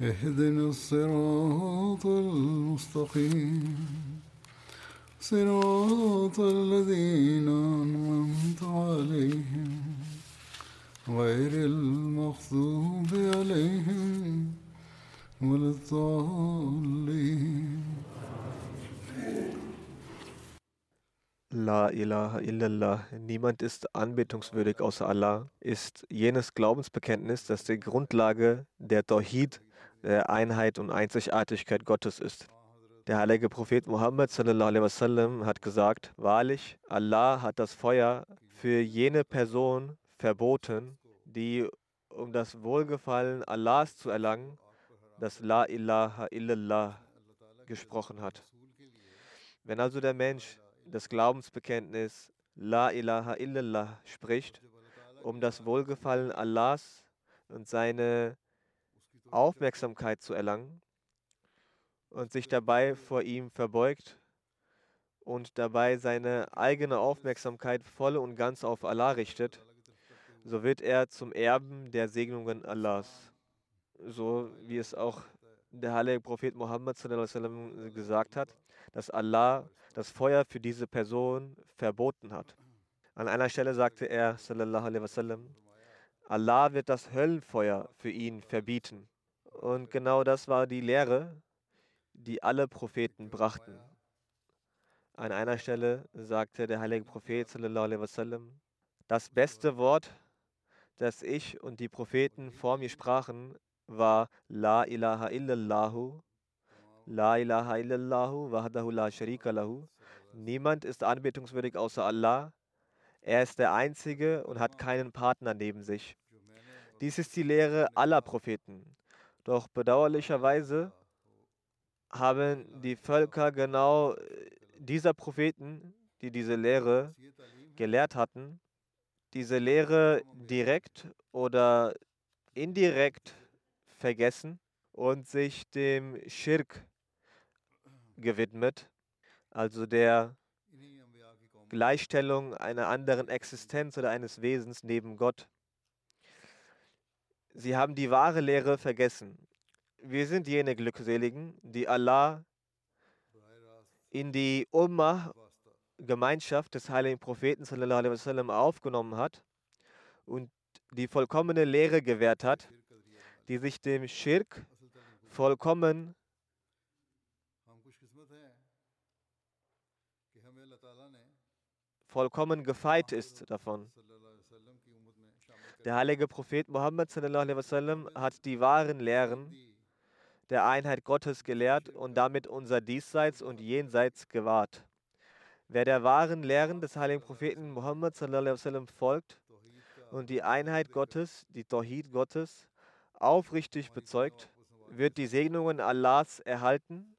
اهدنا الصراط المستقيم صراط الذين أنعمت عليهم غير المغضوب عليهم ولا الضالين La ilaha illallah, niemand ist anbetungswürdig außer Allah, ist jenes Glaubensbekenntnis, das die Grundlage der Tawhid, der Einheit und Einzigartigkeit Gottes ist. Der heilige Prophet Muhammad wasallam hat gesagt: Wahrlich, Allah hat das Feuer für jene Person verboten, die um das Wohlgefallen Allahs zu erlangen, das La ilaha illallah gesprochen hat. Wenn also der Mensch das Glaubensbekenntnis La ilaha illallah spricht, um das Wohlgefallen Allahs und seine Aufmerksamkeit zu erlangen und sich dabei vor ihm verbeugt und dabei seine eigene Aufmerksamkeit voll und ganz auf Allah richtet, so wird er zum Erben der Segnungen Allahs. So wie es auch der heilige Prophet Muhammad gesagt hat, dass Allah das Feuer für diese Person verboten hat. An einer Stelle sagte er, Allah wird das Höllenfeuer für ihn verbieten. Und genau das war die Lehre, die alle Propheten brachten. An einer Stelle sagte der heilige Prophet wasallam, das beste Wort, das ich und die Propheten vor mir sprachen, war La ilaha illallahu, La ilaha illallahu, wahdahu la sharika lahu. Niemand ist anbetungswürdig außer Allah. Er ist der Einzige und hat keinen Partner neben sich. Dies ist die Lehre aller Propheten. Doch bedauerlicherweise haben die Völker genau dieser Propheten, die diese Lehre gelehrt hatten, diese Lehre direkt oder indirekt vergessen und sich dem Schirk gewidmet, also der Gleichstellung einer anderen Existenz oder eines Wesens neben Gott. Sie haben die wahre Lehre vergessen. Wir sind jene Glückseligen, die Allah in die Ummah, Gemeinschaft des heiligen Propheten sallam, aufgenommen hat und die vollkommene Lehre gewährt hat, die sich dem Schirk vollkommen vollkommen gefeit ist davon. Der heilige Prophet Muhammad hat die wahren Lehren der Einheit Gottes gelehrt und damit unser Diesseits und Jenseits gewahrt. Wer der wahren Lehren des heiligen Propheten Muhammad folgt und die Einheit Gottes, die Tawhid Gottes, aufrichtig bezeugt, wird die Segnungen Allahs erhalten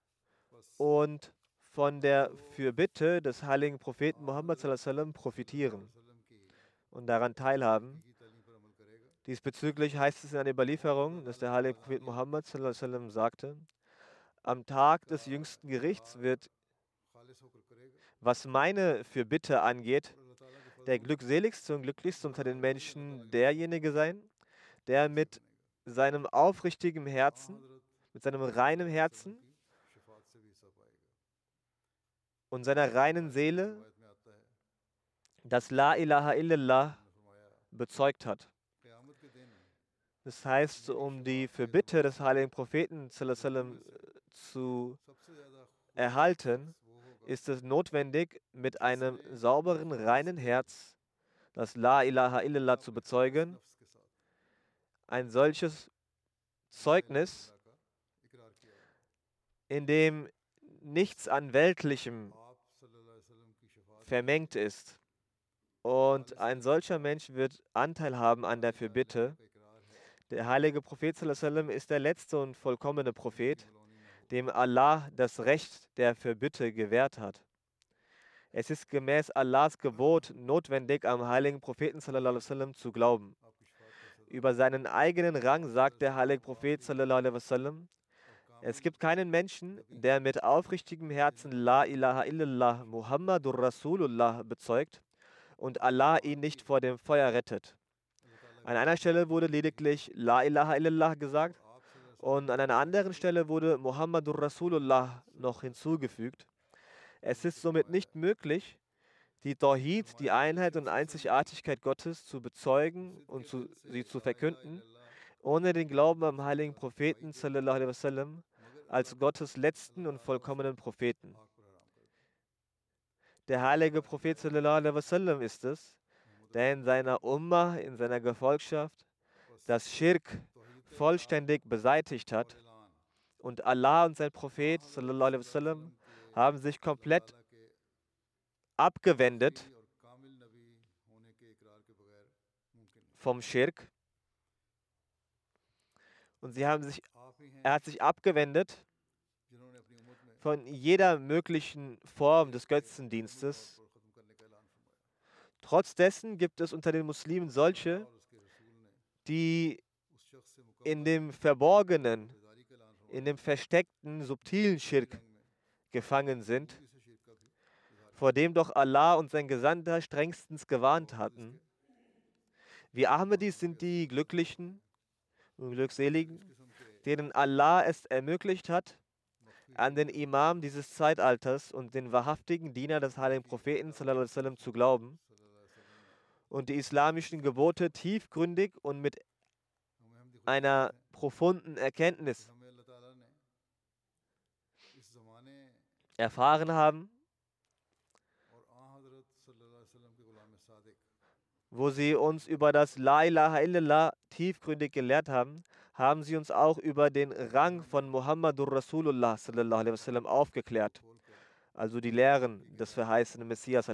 und von der Fürbitte des heiligen Propheten Muhammad profitieren und daran teilhaben. Diesbezüglich heißt es in einer Überlieferung, dass der heilige Prophet sallam, sagte, am Tag des jüngsten Gerichts wird, was meine Fürbitte angeht, der glückseligste und glücklichste unter den Menschen derjenige sein, der mit seinem aufrichtigen Herzen, mit seinem reinen Herzen und seiner reinen Seele das La ilaha illallah bezeugt hat. Das heißt, um die Fürbitte des heiligen Propheten zu erhalten, ist es notwendig, mit einem sauberen, reinen Herz das La ilaha illallah zu bezeugen. Ein solches Zeugnis, in dem nichts an Weltlichem vermengt ist. Und ein solcher Mensch wird Anteil haben an der Fürbitte. Der heilige Prophet ist der letzte und vollkommene Prophet, dem Allah das Recht der Fürbitte gewährt hat. Es ist gemäß Allahs Gebot notwendig, am heiligen Propheten zu glauben. Über seinen eigenen Rang sagt der heilige Prophet es gibt keinen Menschen, der mit aufrichtigem Herzen La ilaha illallah Muhammadur Rasulullah bezeugt und Allah ihn nicht vor dem Feuer rettet. An einer Stelle wurde lediglich La ilaha illallah gesagt und an einer anderen Stelle wurde Muhammadur Rasulullah noch hinzugefügt. Es ist somit nicht möglich, die Tawhid, die Einheit und Einzigartigkeit Gottes zu bezeugen und zu, sie zu verkünden, ohne den Glauben am heiligen Propheten sallam, als Gottes letzten und vollkommenen Propheten. Der heilige Prophet sallam, ist es, der in seiner Ummah, in seiner Gefolgschaft, das Schirk vollständig beseitigt hat und Allah und sein Prophet sallam, haben sich komplett abgewendet vom Schirk und sie haben sich, er hat sich abgewendet von jeder möglichen Form des Götzendienstes. Trotz dessen gibt es unter den Muslimen solche, die in dem verborgenen, in dem versteckten, subtilen Schirk gefangen sind, vor dem doch Allah und sein Gesandter strengstens gewarnt hatten. Wir Ahmadis sind die Glücklichen und Glückseligen, denen Allah es ermöglicht hat, an den Imam dieses Zeitalters und den wahrhaftigen Diener des heiligen Propheten zu glauben und die islamischen Gebote tiefgründig und mit einer profunden Erkenntnis erfahren haben, wo sie uns über das La ilaha illallah tiefgründig gelehrt haben, haben sie uns auch über den Rang von Muhammadur Rasulullah sallam, aufgeklärt, also die Lehren des verheißenen Messias.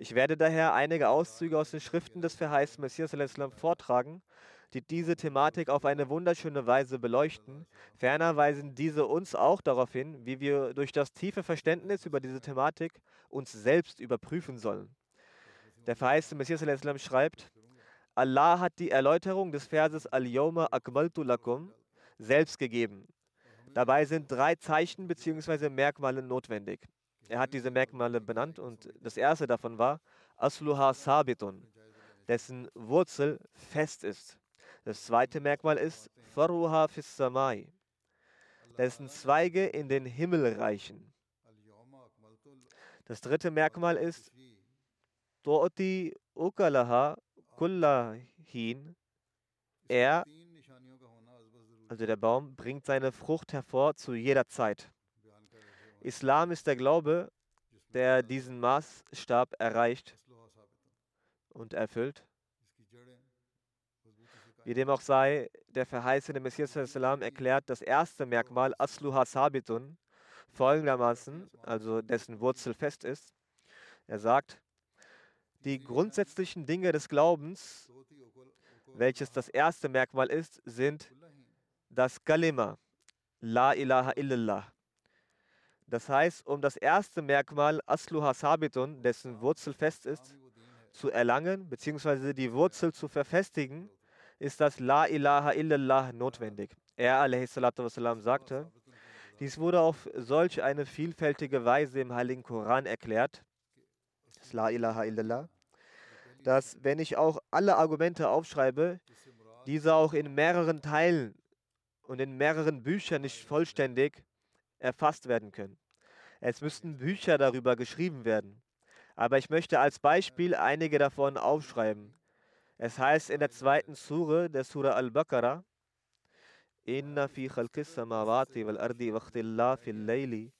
Ich werde daher einige Auszüge aus den Schriften des verheißenen Messias vortragen, die diese Thematik auf eine wunderschöne Weise beleuchten. Ferner weisen diese uns auch darauf hin, wie wir durch das tiefe Verständnis über diese Thematik uns selbst überprüfen sollen. Der verheißene Messias schreibt, Allah hat die Erläuterung des Verses Al-Yawma akmaltu lakum selbst gegeben. Dabei sind drei Zeichen bzw. Merkmale notwendig. Er hat diese Merkmale benannt und das erste davon war Asluha Sabitun, dessen Wurzel fest ist. Das zweite Merkmal ist Faruha fis Samai, dessen Zweige in den Himmel reichen. Das dritte Merkmal ist Tu'ti ukalaha kullahin. Er, also der Baum, bringt seine Frucht hervor zu jeder Zeit. Islam ist der Glaube, der diesen Maßstab erreicht und erfüllt. Wie dem auch sei, der verheißene Messias erklärt das erste Merkmal Asluha Sabitun folgendermaßen, also dessen Wurzel fest ist. Er sagt, die grundsätzlichen Dinge des Glaubens, welches das erste Merkmal ist, sind das Kalima, La ilaha illallah. Das heißt, um das erste Merkmal Asluha Sabitun, dessen Wurzel fest ist, zu erlangen bzw. die Wurzel zu verfestigen, ist das La ilaha illallah notwendig. Er wassalam, sagte, dies wurde auf solch eine vielfältige Weise im Heiligen Koran erklärt, das La ilaha illallah, dass wenn ich auch alle Argumente aufschreibe, diese auch in mehreren Teilen und in mehreren Büchern nicht vollständig erfasst werden können. Es müssten Bücher darüber geschrieben werden. Aber ich möchte als Beispiel einige davon aufschreiben. Es heißt in der zweiten Sure, der Sura Al-Baqarah, Inna fi khalqis samawati wal ardi wa ikhtillafi al-layli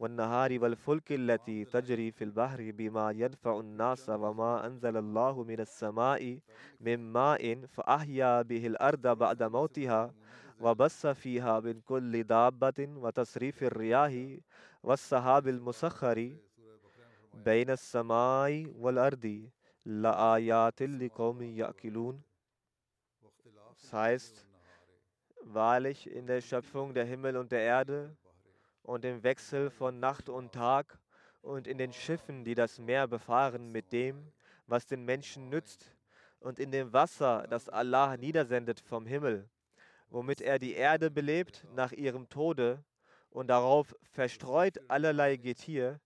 والنهار والفلك التي تجري في البحر بما ينفع الناس وما أنزل الله من السماء من ماء فأحيا به الأرض بعد موتها وبث فيها من كل دابة وتصريف الرياح والسحاب المسخر بين السماء والأرض لآيات لقوم يأكلون Das heißt, wahrlich in der Schöpfung der Himmel und der Erde und im Wechsel von Nacht und Tag und in den Schiffen, die das Meer befahren, mit dem, was den Menschen nützt, und in dem Wasser, das Allah niedersendet vom Himmel, womit er die Erde belebt nach ihrem Tode und darauf verstreut allerlei Getier,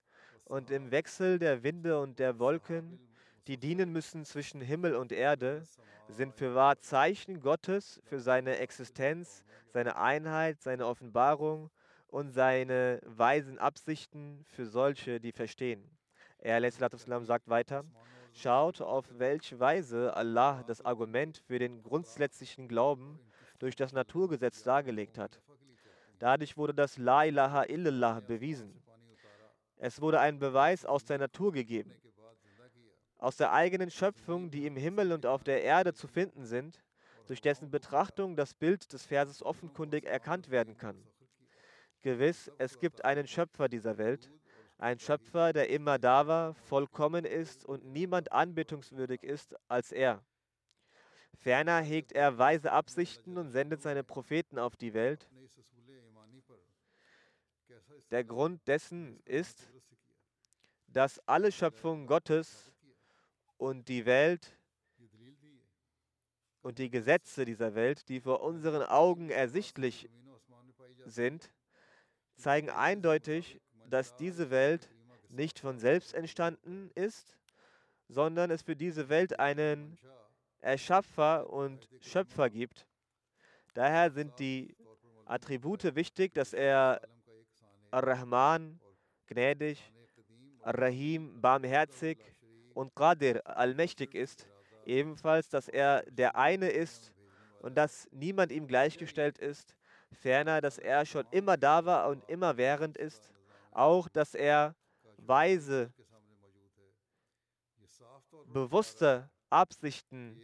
und im Wechsel der Winde und der Wolken, die dienen müssen zwischen Himmel und Erde, sind für wahr Zeichen Gottes für seine Existenz, seine Einheit, seine Offenbarung und seine weisen Absichten für solche, die verstehen. Er sagt weiter, schaut, auf welche Weise Allah das Argument für den grundsätzlichen Glauben durch das Naturgesetz dargelegt hat. Dadurch wurde das La ilaha illallah bewiesen. Es wurde ein Beweis aus der Natur gegeben, aus der eigenen Schöpfung, die im Himmel und auf der Erde zu finden sind, durch dessen Betrachtung das Bild des Verses offenkundig erkannt werden kann. Gewiss, es gibt einen Schöpfer dieser Welt, ein Schöpfer, der immer da war, vollkommen ist und niemand anbetungswürdig ist als er. Ferner hegt er weise Absichten und sendet seine Propheten auf die Welt. Der Grund dessen ist, dass alle Schöpfungen Gottes und die Welt und die Gesetze dieser Welt, die vor unseren Augen ersichtlich sind, zeigen eindeutig, dass diese Welt nicht von selbst entstanden ist, sondern es für diese Welt einen Erschaffer und Schöpfer gibt. Daher sind die Attribute wichtig, dass er Ar-Rahman, gnädig, Ar-Rahim, barmherzig und Qadir, allmächtig ist. Ebenfalls, dass er der eine ist und dass niemand ihm gleichgestellt ist Ferner, dass er schon immer da war und immer während ist. Auch, dass er weise, bewusste Absichten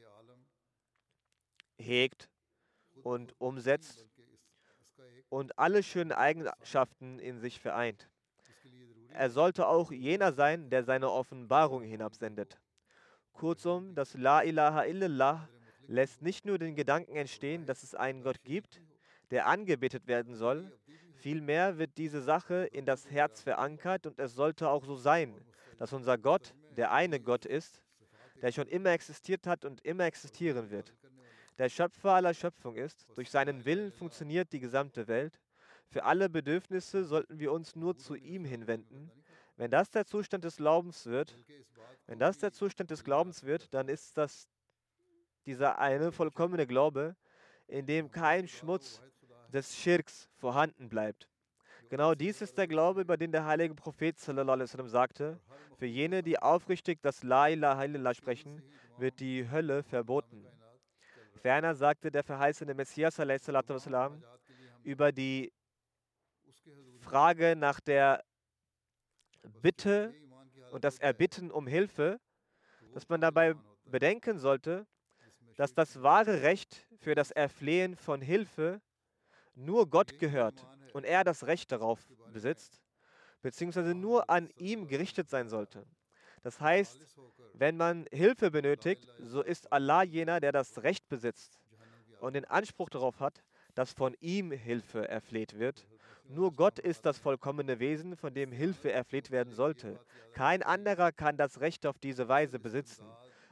hegt und umsetzt und alle schönen Eigenschaften in sich vereint. Er sollte auch jener sein, der seine Offenbarung hinabsendet. Kurzum, das La ilaha illallah lässt nicht nur den Gedanken entstehen, dass es einen Gott gibt, der angebetet werden soll. Vielmehr wird diese Sache in das Herz verankert und es sollte auch so sein, dass unser Gott der eine Gott ist, der schon immer existiert hat und immer existieren wird. Der Schöpfer aller Schöpfung ist. Durch seinen Willen funktioniert die gesamte Welt. Für alle Bedürfnisse sollten wir uns nur zu ihm hinwenden. Wenn das der Zustand des Glaubens wird, wenn das der Zustand des Glaubens wird, dann ist das dieser eine vollkommene Glaube, in dem kein Schmutz, des Schirks vorhanden bleibt. Genau dies ist der Glaube, über den der heilige Prophet sallam, sagte, für jene, die aufrichtig das La ilaha illallah sprechen, wird die Hölle verboten. Ferner sagte der verheißene Messias sallam, über die Frage nach der Bitte und das Erbitten um Hilfe, dass man dabei bedenken sollte, dass das wahre Recht für das Erflehen von Hilfe nur Gott gehört und er das Recht darauf besitzt, beziehungsweise nur an ihm gerichtet sein sollte. Das heißt, wenn man Hilfe benötigt, so ist Allah jener, der das Recht besitzt und den Anspruch darauf hat, dass von ihm Hilfe erfleht wird. Nur Gott ist das vollkommene Wesen, von dem Hilfe erfleht werden sollte. Kein anderer kann das Recht auf diese Weise besitzen.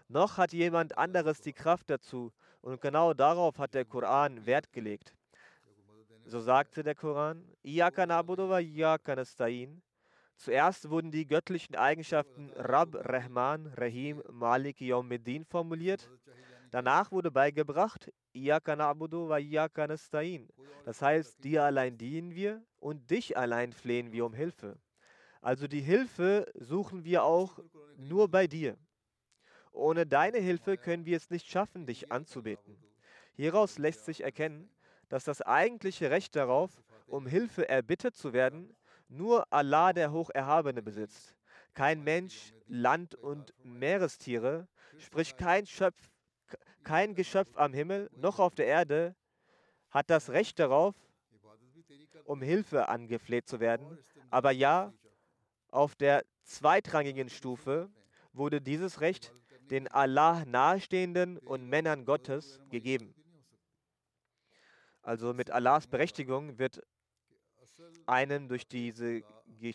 Noch hat jemand anderes die Kraft dazu und genau darauf hat der Koran Wert gelegt. So sagte der Koran, Zuerst wurden die göttlichen Eigenschaften Rab, Rahman, Rahim, Malik, Yawmiddin formuliert. Danach wurde beigebracht, Das heißt, dir allein dienen wir und dich allein flehen wir um Hilfe. Also die Hilfe suchen wir auch nur bei dir. ohne deine Hilfe können wir es nicht schaffen, dich anzubeten. Hieraus lässt sich erkennen, dass das eigentliche Recht darauf, um Hilfe erbittet zu werden, nur Allah der Hocherhabene besitzt. Kein Mensch, Land und Meerestiere, sprich kein, Schöpf, kein Geschöpf am Himmel noch auf der Erde, hat das Recht darauf, um Hilfe angefleht zu werden. Aber ja, auf der zweitrangigen Stufe wurde dieses Recht den Allah nahestehenden und Männern Gottes gegeben. Also mit Allahs Berechtigung wird einem durch, diese,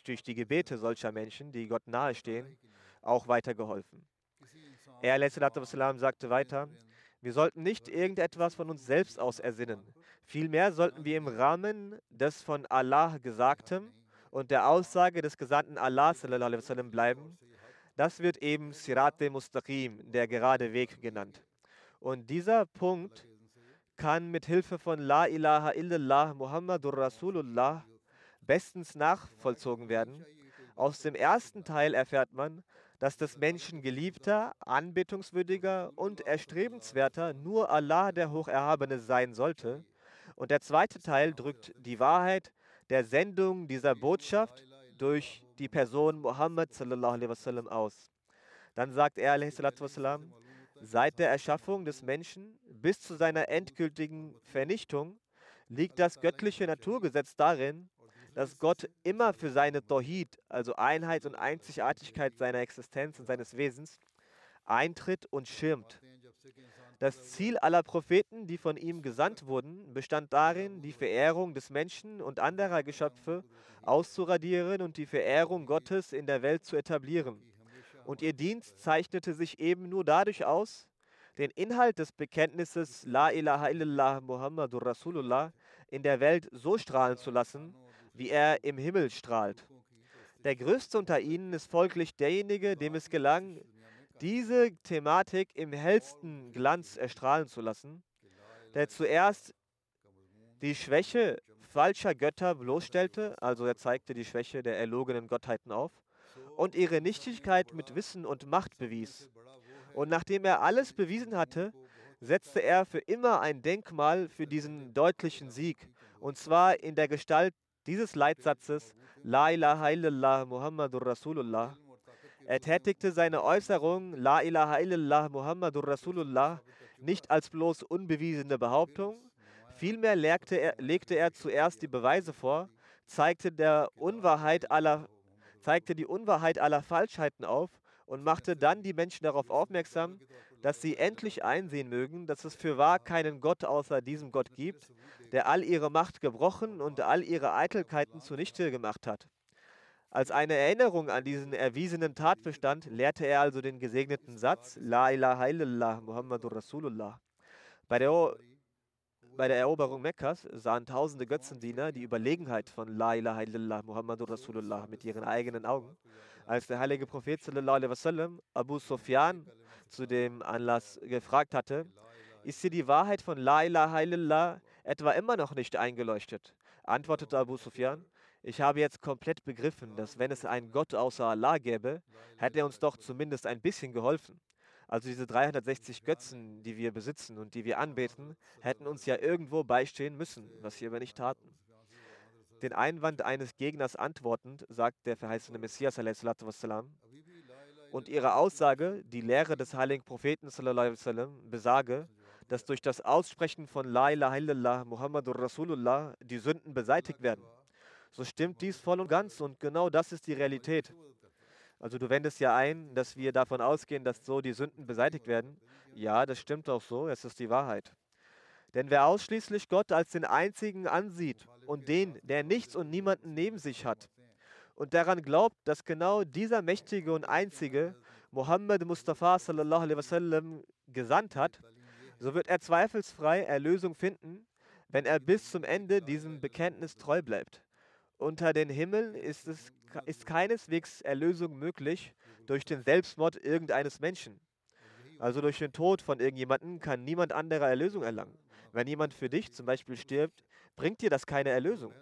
durch die Gebete solcher Menschen, die Gott nahestehen, auch weitergeholfen. Er sagte weiter, wir sollten nicht irgendetwas von uns selbst aus ersinnen. Vielmehr sollten wir im Rahmen des von Allah Gesagten und der Aussage des Gesandten Allah bleiben. Das wird eben Sirat Mustaqim, der gerade Weg genannt. Und dieser Punkt kann mit Hilfe von La ilaha illallah Muhammadur Rasulullah bestens nachvollzogen werden. Aus dem ersten Teil erfährt man, dass des Menschen geliebter, anbetungswürdiger und erstrebenswerter nur Allah der Hocherhabene sein sollte. Und der zweite Teil drückt die Wahrheit der Sendung dieser Botschaft durch die Person Muhammad aus. Dann sagt er wassalam, seit der Erschaffung des Menschen bis zu seiner endgültigen Vernichtung liegt das göttliche Naturgesetz darin, dass Gott immer für seine Tawhid, also Einheit und Einzigartigkeit seiner Existenz und seines Wesens, eintritt und schirmt. Das Ziel aller Propheten, die von ihm gesandt wurden, bestand darin, die Verehrung des Menschen und anderer Geschöpfe auszuradieren und die Verehrung Gottes in der Welt zu etablieren. Und ihr Dienst zeichnete sich eben nur dadurch aus, den Inhalt des Bekenntnisses La ilaha illallah Muhammadur Rasulullah in der Welt so strahlen zu lassen, wie er im Himmel strahlt. Der größte unter ihnen ist folglich derjenige, dem es gelang, diese Thematik im hellsten Glanz erstrahlen zu lassen, der zuerst die Schwäche falscher Götter bloßstellte, also er zeigte die Schwäche der erlogenen Gottheiten auf, und ihre Nichtigkeit mit Wissen und Macht bewies. Und nachdem er alles bewiesen hatte, setzte er für immer ein Denkmal für diesen deutlichen Sieg, und zwar in der Gestalt dieses Leitsatzes La ilaha illallah Muhammadur Rasulullah. Er tätigte seine Äußerung La ilaha illallah Muhammadur Rasulullah nicht als bloß unbewiesene Behauptung, vielmehr legte er, legte er zuerst die Beweise vor, zeigte, der Unwahrheit aller, zeigte die Unwahrheit aller Falschheiten auf und machte dann die Menschen darauf aufmerksam, dass sie endlich einsehen mögen, dass es für wahr keinen Gott außer diesem Gott gibt, der all ihre Macht gebrochen und all ihre Eitelkeiten zunichte gemacht hat. Als eine Erinnerung an diesen erwiesenen Tatbestand lehrte er also den gesegneten Satz La ilaha illallah Muhammadur Rasulullah. Bei der, bei der Eroberung Mekkas sahen tausende Götzendiener die Überlegenheit von La ilaha illallah Muhammadur Rasulullah mit ihren eigenen Augen. Als der heilige Prophet wasallam Abu Sufyan zu dem Anlass gefragt hatte, ist dir die Wahrheit von La ilaha illallah etwa immer noch nicht eingeleuchtet? Antwortete Abu Sufyan, ich habe jetzt komplett begriffen, dass wenn es einen Gott außer Allah gäbe, hätte er uns doch zumindest ein bisschen geholfen. Also diese 360 Götzen, die wir besitzen und die wir anbeten, hätten uns ja irgendwo beistehen müssen, was wir aber nicht taten. Den Einwand eines Gegners antwortend, sagt der verheißene Messias wassalam, und ihre Aussage, die Lehre des heiligen Propheten sallam, besage, dass durch das Aussprechen von La ilaha illallah Muhammadur Rasulullah die Sünden beseitigt werden. So stimmt dies voll und ganz und genau das ist die Realität. Also du wendest ja ein, dass wir davon ausgehen, dass so die Sünden beseitigt werden. Ja, das stimmt auch so, es ist die Wahrheit. Denn wer ausschließlich Gott als den einzigen ansieht und den, der nichts und niemanden neben sich hat, und daran glaubt, dass genau dieser mächtige und einzige Muhammad Mustafa sallallahu alaihi wasallam gesandt hat, so wird er zweifelsfrei Erlösung finden, wenn er bis zum Ende diesem Bekenntnis treu bleibt. Unter den Himmeln ist, es, ist keineswegs Erlösung möglich durch den Selbstmord irgendeines Menschen. Also durch den Tod von irgendjemandem kann niemand anderer Erlösung erlangen. Wenn jemand für dich zum Beispiel stirbt, bringt dir das keine Erlösung.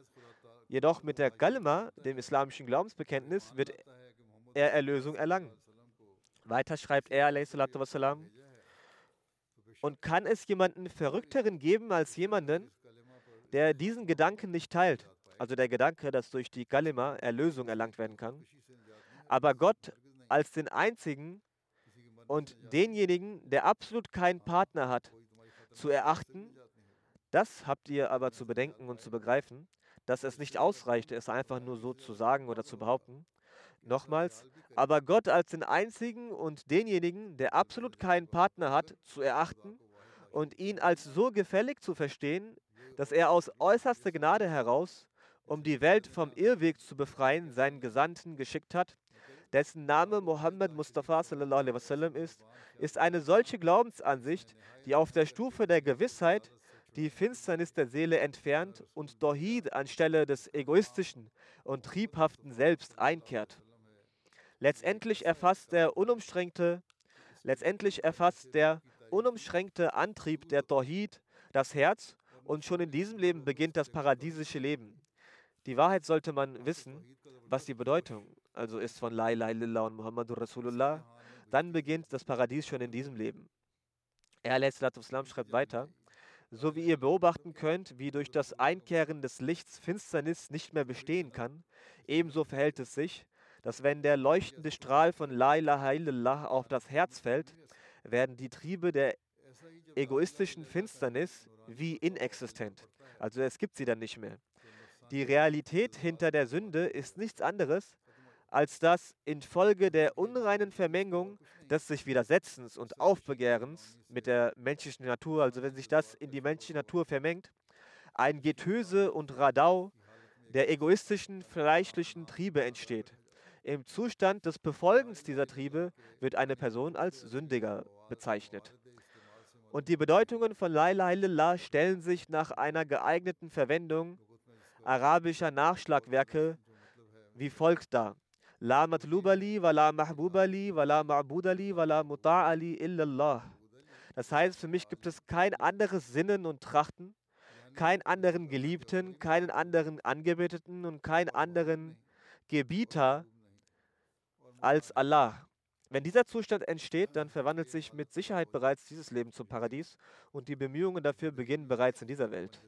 Jedoch mit der Kalma, dem islamischen Glaubensbekenntnis, wird er Erlösung erlangen. Weiter schreibt er, wassalam, und kann es jemanden Verrückteren geben als jemanden, der diesen Gedanken nicht teilt? Also der Gedanke, dass durch die Kalima Erlösung erlangt werden kann. Aber Gott als den einzigen und denjenigen, der absolut keinen Partner hat, zu erachten, das habt ihr aber zu bedenken und zu begreifen, dass es nicht ausreicht, es einfach nur so zu sagen oder zu behaupten. Nochmals, aber Gott als den einzigen und denjenigen, der absolut keinen Partner hat, zu erachten und ihn als so gefällig zu verstehen, dass er aus äußerster Gnade heraus, um die Welt vom Irrweg zu befreien, seinen Gesandten geschickt hat, dessen Name Muhammad Mustafa wasallam ist, ist eine solche Glaubensansicht, die auf der Stufe der Gewissheit die Finsternis der Seele entfernt und Tawhid anstelle des egoistischen und triebhaften Selbst einkehrt. Letztendlich erfasst der unumschränkte, letztendlich erfasst der unumschränkte Antrieb der Tawhid das Herz und schon in diesem Leben beginnt das paradiesische Leben. Die Wahrheit sollte man wissen, was die Bedeutung also ist von La ilaha illallah und Muhammadur Rasulullah, dann beginnt das Paradies schon in diesem Leben. Er Islam schreibt weiter, so wie ihr beobachten könnt, wie durch das Einkehren des Lichts Finsternis nicht mehr bestehen kann, ebenso verhält es sich, dass wenn der leuchtende Strahl von La ilaha illallah auf das Herz fällt, werden die Triebe der egoistischen Finsternis wie inexistent. Also es gibt sie dann nicht mehr. Die Realität hinter der Sünde ist nichts anderes, als dass infolge der unreinen Vermengung des sich Widersetzens und Aufbegehrens mit der menschlichen Natur, also wenn sich das in die menschliche Natur vermengt, ein Getöse und Radau der egoistischen, fleischlichen Triebe entsteht. Im Zustand des Befolgens dieser Triebe wird eine Person als Sündiger bezeichnet. Und die Bedeutungen von La ilaha stellen sich nach einer geeigneten Verwendung arabischer Nachschlagwerke wie folgt dar. La matlubali wa la mahbubali wa la ma'budali wa la muta'ali illallah. Das heißt, für mich gibt es kein anderes Sinnen und Trachten, keinen anderen Geliebten, keinen anderen Angebeteten und keinen anderen Gebieter als Allah. Wenn dieser Zustand entsteht, dann verwandelt sich mit Sicherheit bereits dieses Leben zum Paradies und die Bemühungen dafür beginnen bereits in dieser Welt.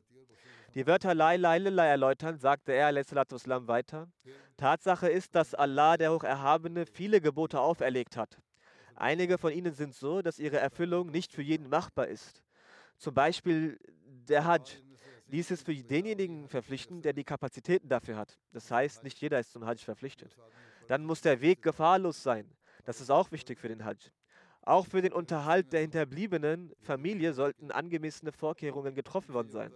Die Wörter La ilaha illallah erläutern, sagte er wassalam, weiter. Tatsache ist, dass Allah, der Hocherhabene, viele Gebote auferlegt hat. Einige von ihnen sind so, dass ihre Erfüllung nicht für jeden machbar ist. Zum Beispiel der Hajj. Dies ist für denjenigen verpflichtend, der die Kapazitäten dafür hat. Das heißt, nicht jeder ist zum Hajj verpflichtet. Dann muss der Weg gefahrlos sein. Das ist auch wichtig für den Hajj. Auch für den Unterhalt der hinterbliebenen Familie sollten angemessene Vorkehrungen getroffen worden sein.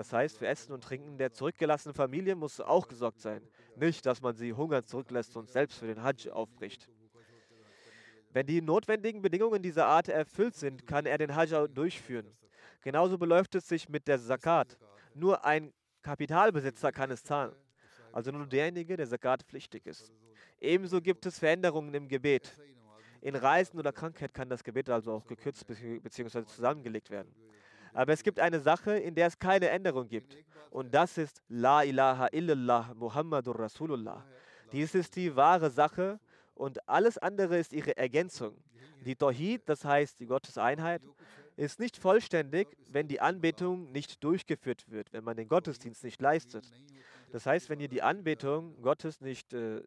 Das heißt, für Essen und Trinken der zurückgelassenen Familie muss auch gesorgt sein. Nicht, dass man sie hungern zurücklässt und selbst für den Hajj aufbricht. Wenn die notwendigen Bedingungen dieser Art erfüllt sind, kann er den Hajj durchführen. Genauso beläuft es sich mit der Zakat. Nur ein Kapitalbesitzer kann es zahlen. Also nur derjenige, der Zakat pflichtig ist. Ebenso gibt es Veränderungen im Gebet. In Reisen oder Krankheit kann das Gebet also auch gekürzt bzw. zusammengelegt werden. Aber es gibt eine Sache, in der es keine Änderung gibt. Und das ist La ilaha illallah Muhammadur Rasulullah. Dies ist die wahre Sache und alles andere ist ihre Ergänzung. Die Tawhid, das heißt die Gotteseinheit, ist nicht vollständig, wenn die Anbetung nicht durchgeführt wird, wenn man den Gottesdienst nicht leistet. Das heißt, wenn ihr die Anbetung Gottes nicht äh,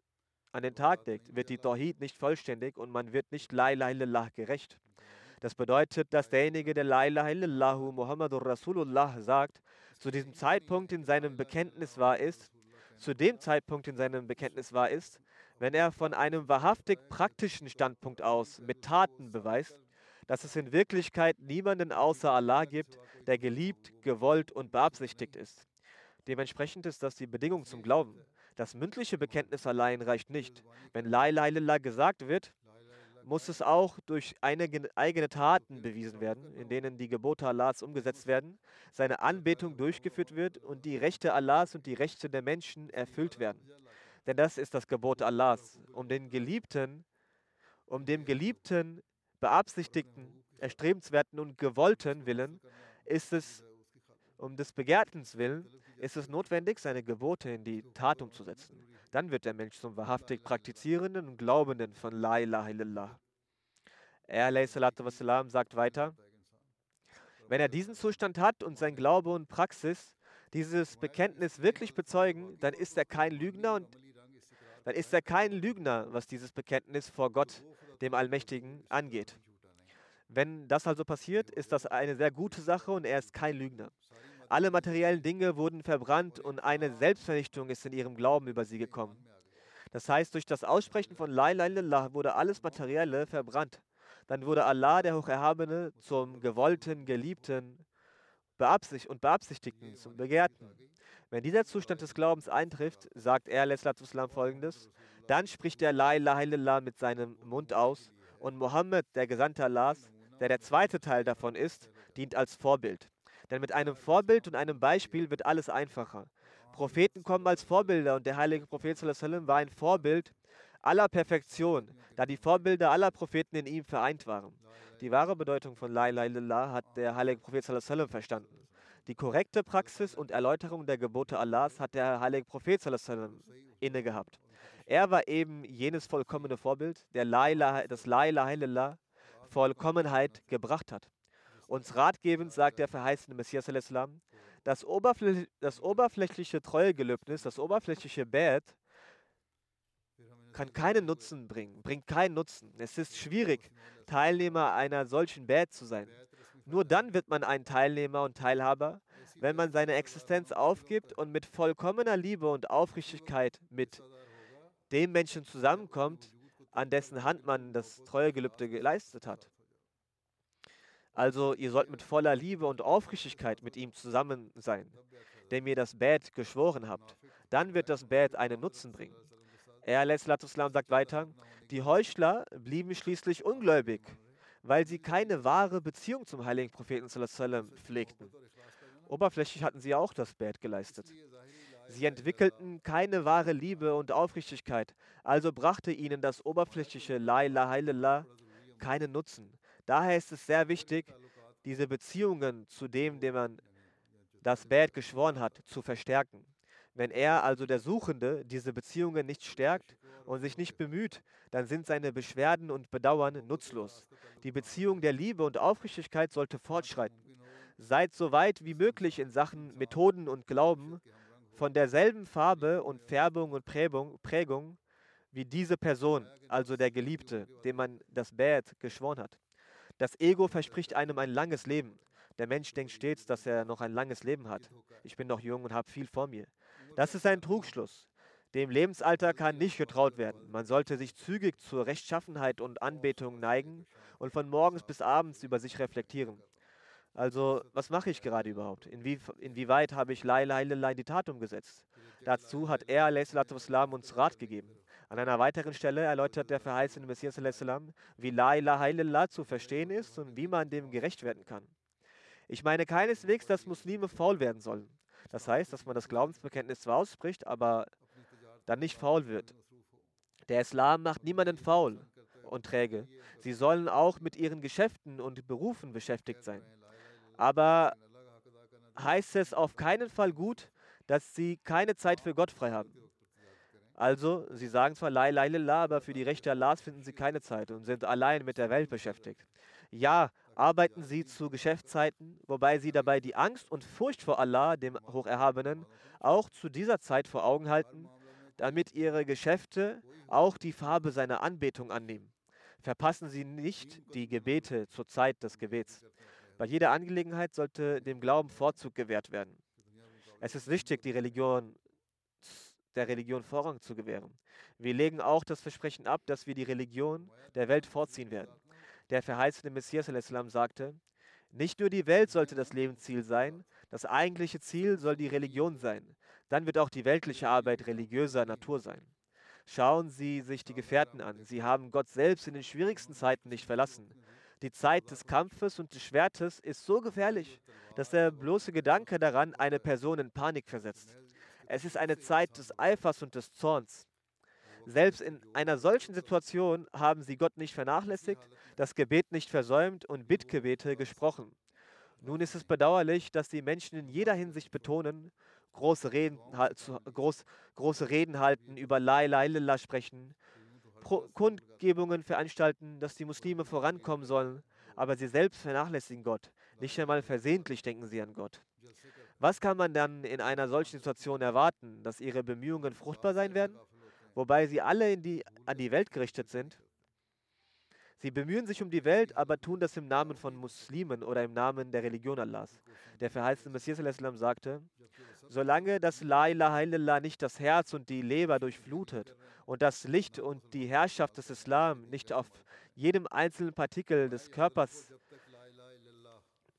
an den Tag legt, wird die Tawhid nicht vollständig und man wird nicht La ilaha illallah gerecht. Das bedeutet, dass derjenige, der La ilaha illallahu Muhammadur Rasulullah sagt, zu diesem Zeitpunkt in seinem Bekenntnis wahr ist, zu dem Zeitpunkt in seinem Bekenntnis wahr ist, wenn er von einem wahrhaftig praktischen Standpunkt aus mit Taten beweist, dass es in Wirklichkeit niemanden außer Allah gibt, der geliebt, gewollt und beabsichtigt ist. Dementsprechend ist das die Bedingung zum Glauben. Das mündliche Bekenntnis allein reicht nicht. Wenn La ilaha illallah gesagt wird, muss es auch durch eigene Taten bewiesen werden, in denen die Gebote Allahs umgesetzt werden, seine Anbetung durchgeführt wird und die Rechte Allahs und die Rechte der Menschen erfüllt werden. Denn das ist das Gebot Allahs, um den Geliebten, um dem Geliebten, beabsichtigten, erstrebenswerten und gewollten Willen ist es um des Begehrtens willen ist es notwendig, seine Gebote in die Tat umzusetzen. Dann wird der Mensch zum wahrhaftig praktizierenden und glaubenden von La ilaha illallah. Er wassalam, sagt weiter, wenn er diesen Zustand hat und sein Glaube und Praxis dieses Bekenntnis wirklich bezeugen, dann ist er kein Lügner und dann ist er kein Lügner, was dieses Bekenntnis vor Gott, dem Allmächtigen, angeht. Wenn das also passiert, ist das eine sehr gute Sache und er ist kein Lügner. Alle materiellen Dinge wurden verbrannt und eine Selbstvernichtung ist in ihrem Glauben über sie gekommen. Das heißt, durch das Aussprechen von La ilaha illallah wurde alles Materielle verbrannt. Dann wurde Allah, der Hocherhabene, zum gewollten, geliebten beabsicht und beabsichtigten, zum Begehrten. Wenn dieser Zustand des Glaubens eintrifft, sagt er, Islam folgendes, dann spricht der La ilaha illallah mit seinem Mund aus und Mohammed, der Gesandte Allahs, der der zweite Teil davon ist, dient als Vorbild. Denn mit einem Vorbild und einem Beispiel wird alles einfacher. Propheten kommen als Vorbilder und der heilige Prophet war ein Vorbild aller Perfektion, da die Vorbilder aller Propheten in ihm vereint waren. Die wahre Bedeutung von La ilaha illallah hat der heilige Prophet verstanden. Die korrekte Praxis und Erläuterung der Gebote Allahs hat der heilige Prophet inne gehabt. Er war eben jenes vollkommene Vorbild, der La ilaha, das La ilaha illallah Vollkommenheit gebracht hat. Uns ratgebend sagt der verheißene Messias al-Islam, das, oberfläch das oberflächliche Treuegelöbnis, das oberflächliche Bad, kann keinen Nutzen bringen, bringt keinen Nutzen. Es ist schwierig, Teilnehmer einer solchen Bad zu sein. Nur dann wird man ein Teilnehmer und Teilhaber, wenn man seine Existenz aufgibt und mit vollkommener Liebe und Aufrichtigkeit mit dem Menschen zusammenkommt, an dessen Hand man das Treuegelübde geleistet hat. Also ihr sollt mit voller Liebe und Aufrichtigkeit mit ihm zusammen sein, dem ihr das Bad geschworen habt. Dann wird das Bad einen Nutzen bringen. Er sagt weiter, die Heuchler blieben schließlich ungläubig, weil sie keine wahre Beziehung zum heiligen Propheten pflegten. Oberflächlich hatten sie auch das Bad geleistet. Sie entwickelten keine wahre Liebe und Aufrichtigkeit, also brachte ihnen das oberflächliche La ilaha illallah keinen Nutzen. Daher ist es sehr wichtig, diese Beziehungen zu dem, dem man das Bad geschworen hat, zu verstärken. Wenn er, also der Suchende, diese Beziehungen nicht stärkt und sich nicht bemüht, dann sind seine Beschwerden und Bedauern nutzlos. Die Beziehung der Liebe und Aufrichtigkeit sollte fortschreiten. Seid so weit wie möglich in Sachen Methoden und Glauben von derselben Farbe und Färbung und Prägung, wie diese Person, also der Geliebte, dem man das Bad geschworen hat. Das Ego verspricht einem ein langes Leben. Der Mensch denkt stets, dass er noch ein langes Leben hat. Ich bin noch jung und habe viel vor mir. Das ist ein Trugschluss. Dem Lebensalter kann nicht getraut werden. Man sollte sich zügig zur Rechtschaffenheit und Anbetung neigen und von morgens bis abends über sich reflektieren. Also, was mache ich gerade überhaupt? Inwie, inwieweit habe ich La ilaha illallah in die Tat umgesetzt? Dazu hat er, Islam, uns Rat gegeben. An einer weiteren Stelle erläutert der verheißene Messias, wie La ilaha illallah zu verstehen ist und wie man dem gerecht werden kann. Ich meine keineswegs, dass Muslime faul werden sollen. Das heißt, dass man das Glaubensbekenntnis zwar ausspricht, aber dann nicht faul wird. Der Islam macht niemanden faul und träge. Sie sollen auch mit ihren Geschäften und Berufen beschäftigt sein. Aber heißt es auf keinen Fall gut, dass sie keine Zeit für Gott frei haben. Also, sie sagen zwar La ilaha illallah, aber für die Rechte Allahs finden sie keine Zeit und sind allein mit der Welt beschäftigt. Ja, arbeiten sie zu Geschäftszeiten, wobei sie dabei die Angst und Furcht vor Allah, dem Hocherhabenen, auch zu dieser Zeit vor Augen halten, damit ihre Geschäfte auch die Farbe seiner Anbetung annehmen. Verpassen sie nicht die Gebete zur Zeit des Gebets. Bei jeder Angelegenheit sollte dem Glauben Vorzug gewährt werden. Es ist wichtig, die Religion, der Religion Vorrang zu gewähren. Wir legen auch das Versprechen ab, dass wir die Religion der Welt vorziehen werden. Der verheißene Messias sagte, nicht nur die Welt sollte das Lebensziel sein, das eigentliche Ziel soll die Religion sein. Dann wird auch die weltliche Arbeit religiöser Natur sein. Schauen Sie sich die Gefährten an. Sie haben Gott selbst in den schwierigsten Zeiten nicht verlassen. Die Zeit des Kampfes und des Schwertes ist so gefährlich, dass der bloße Gedanke daran eine Person in Panik versetzt. Es ist eine Zeit des Eifers und des Zorns. Selbst in einer solchen Situation haben sie Gott nicht vernachlässigt, das Gebet nicht versäumt und Bittgebete gesprochen. Nun ist es bedauerlich, dass die Menschen in jeder Hinsicht betonen, große Reden, groß, große Reden halten, über La ilaha illallah sprechen, Pro Kundgebungen veranstalten, dass die Muslime vorankommen sollen, aber sie selbst vernachlässigen Gott. Nicht einmal versehentlich denken sie an Gott. Was kann man dann in einer solchen Situation erwarten, dass ihre Bemühungen fruchtbar sein werden, wobei sie alle die, an die Welt gerichtet sind? Sie bemühen sich um die Welt, aber tun das im Namen von Muslimen oder im Namen der Religion Allahs. Der verheißene Messias sagte, solange das La ilaha illallah nicht das Herz und die Leber durchflutet und das Licht und die Herrschaft des Islam nicht auf jedem einzelnen Partikel des Körpers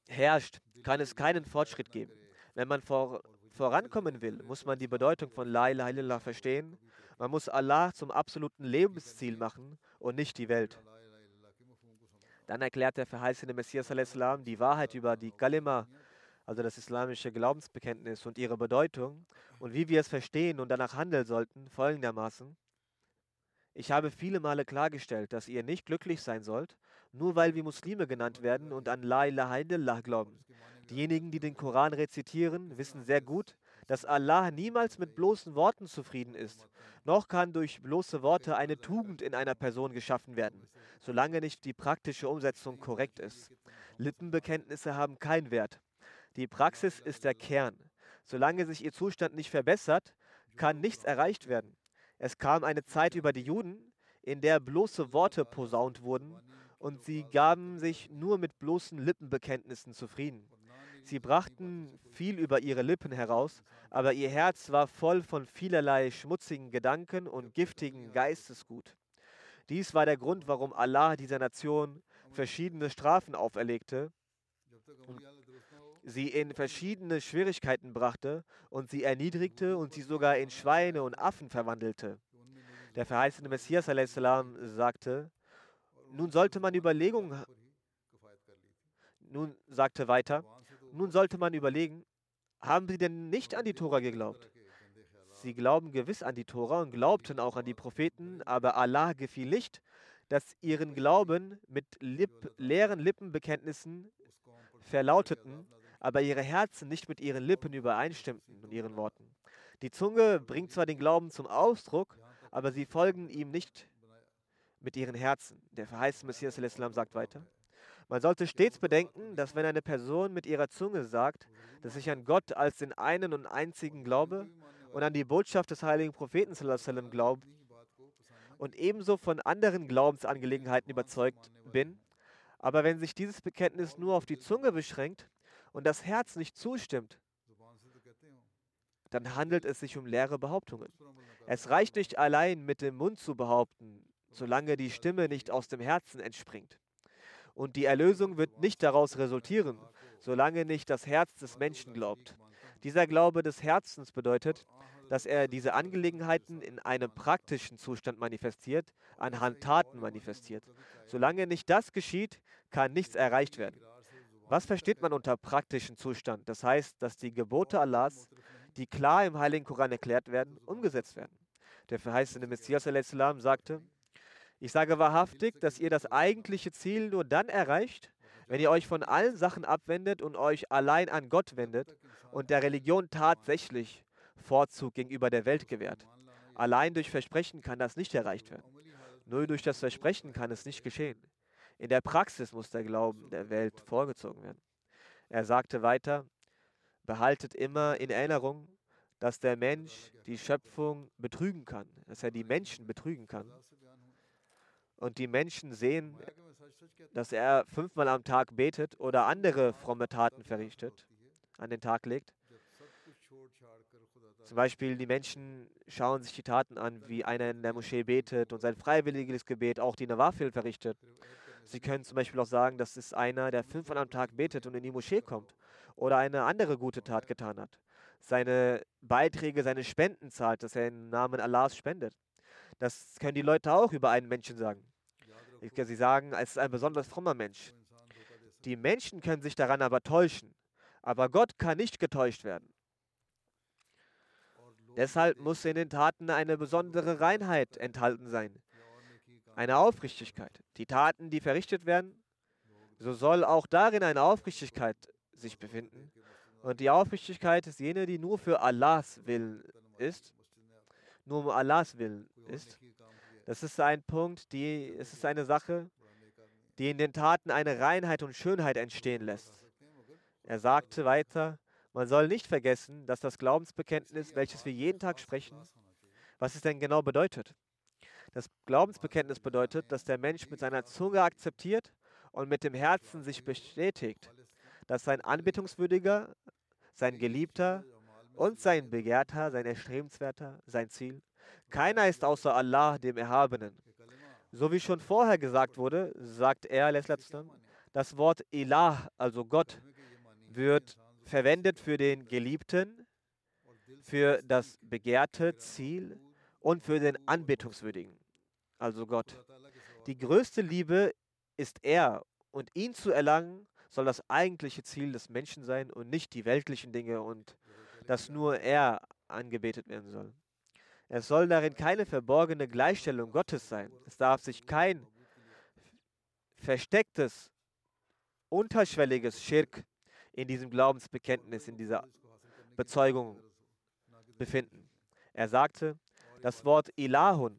herrscht, kann es keinen Fortschritt geben. Wenn man vor, vorankommen will, muss man die Bedeutung von La ilaha illallah verstehen. Man muss Allah zum absoluten Lebensziel machen und nicht die Welt. Dann erklärt der verheißene Messias die Wahrheit über die Kalima, also das islamische Glaubensbekenntnis und ihre Bedeutung und wie wir es verstehen und danach handeln sollten, folgendermaßen. Ich habe viele Male klargestellt, dass ihr nicht glücklich sein sollt, nur weil wir Muslime genannt werden und an La ilaha illallah glauben. Diejenigen, die den Koran rezitieren, wissen sehr gut, dass Allah niemals mit bloßen Worten zufrieden ist. Noch kann durch bloße Worte eine Tugend in einer Person geschaffen werden, solange nicht die praktische Umsetzung korrekt ist. Lippenbekenntnisse haben keinen Wert. Die Praxis ist der Kern. Solange sich ihr Zustand nicht verbessert, kann nichts erreicht werden. Es kam eine Zeit über die Juden, in der bloße Worte posaunt wurden und sie gaben sich nur mit bloßen Lippenbekenntnissen zufrieden. Sie brachten viel über ihre Lippen heraus, aber ihr Herz war voll von vielerlei schmutzigen Gedanken und giftigen Geistesgut. Dies war der Grund, warum Allah dieser Nation verschiedene Strafen auferlegte sie in verschiedene Schwierigkeiten brachte und sie erniedrigte und sie sogar in Schweine und Affen verwandelte. Der verheißene Messias sagte, nun sollte man Überlegungen, nun sagte weiter, nun sollte man überlegen, haben sie denn nicht an die Tora geglaubt? Sie glauben gewiss an die Tora und glaubten auch an die Propheten, aber Allah gefiel nicht, dass ihren Glauben mit Lipp, leeren Lippenbekenntnissen verlauteten, aber ihre Herzen nicht mit ihren Lippen übereinstimmten und ihren Worten. Die Zunge bringt zwar den Glauben zum Ausdruck, aber sie folgen ihm nicht mit ihren Herzen. Der verheißene Messias sagt weiter. Man sollte stets bedenken, dass wenn eine Person mit ihrer Zunge sagt, dass ich an Gott als den einen und einzigen glaube und an die Botschaft des heiligen Propheten glaubt und ebenso von anderen Glaubensangelegenheiten überzeugt bin, aber wenn sich dieses Bekenntnis nur auf die Zunge beschränkt und das Herz nicht zustimmt, dann handelt es sich um leere Behauptungen. Es reicht nicht allein mit dem Mund zu behaupten, solange die Stimme nicht aus dem Herzen entspringt. Und die Erlösung wird nicht daraus resultieren, solange nicht das Herz des Menschen glaubt. Dieser Glaube des Herzens bedeutet, dass er diese Angelegenheiten in einem praktischen Zustand manifestiert, anhand Taten manifestiert. Solange nicht das geschieht, kann nichts erreicht werden. Was versteht man unter praktischen Zustand? Das heißt, dass die Gebote Allahs, die klar im Heiligen Koran erklärt werden, umgesetzt werden. Der verheißene Messias sagte, ich sage wahrhaftig, dass ihr das eigentliche Ziel nur dann erreicht, wenn ihr euch von allen Sachen abwendet und euch allein an Gott wendet und der Religion tatsächlich Vorzug gegenüber der Welt gewährt. Allein durch Versprechen kann das nicht erreicht werden. Nur durch das Versprechen kann es nicht geschehen. In der Praxis muss der Glauben der Welt vorgezogen werden. Er sagte weiter, behaltet immer in Erinnerung, dass der Mensch die Schöpfung betrügen kann, dass er die Menschen betrügen kann. Und die Menschen sehen, dass er fünfmal am Tag betet oder andere fromme Taten verrichtet, an den Tag legt. Zum Beispiel die Menschen schauen sich die Taten an, wie einer in der Moschee betet und sein freiwilliges Gebet auch die Nawafil verrichtet. Sie können zum Beispiel auch sagen, das ist einer, der fünfmal am Tag betet und in die Moschee kommt oder eine andere gute Tat getan hat. Seine Beiträge, seine Spenden zahlt, dass er im Namen Allahs spendet. Das können die Leute auch über einen Menschen sagen. Sie sagen, es ist ein besonders frommer Mensch. Die Menschen können sich daran aber täuschen, aber Gott kann nicht getäuscht werden. Deshalb muss in den Taten eine besondere Reinheit enthalten sein, eine Aufrichtigkeit. Die Taten, die verrichtet werden, so soll auch darin eine Aufrichtigkeit sich befinden. Und die Aufrichtigkeit ist jene, die nur für Allahs Willen ist, nur um Allahs Willen ist. Das ist ein Punkt, die, es ist eine Sache, die in den Taten eine Reinheit und Schönheit entstehen lässt. Er sagte weiter, man soll nicht vergessen, dass das Glaubensbekenntnis, welches wir jeden Tag sprechen, was es denn genau bedeutet. Das Glaubensbekenntnis bedeutet, dass der Mensch mit seiner Zunge akzeptiert und mit dem Herzen sich bestätigt, dass sein Anbetungswürdiger, sein Geliebter und sein Begehrter, sein Erstrebenswerter, sein Ziel, keiner ist außer Allah, dem Erhabenen. So wie schon vorher gesagt wurde, sagt er, das Wort Ilah, also Gott, wird verwendet für den Geliebten, für das begehrte Ziel und für den Anbetungswürdigen, also Gott. Die größte Liebe ist er und ihn zu erlangen soll das eigentliche Ziel des Menschen sein und nicht die weltlichen Dinge und dass nur er angebetet werden soll. Es soll darin keine verborgene Gleichstellung Gottes sein. Es darf sich kein verstecktes, unterschwelliges Schirk in diesem Glaubensbekenntnis, in dieser Bezeugung befinden. Er sagte, das Wort Ilahun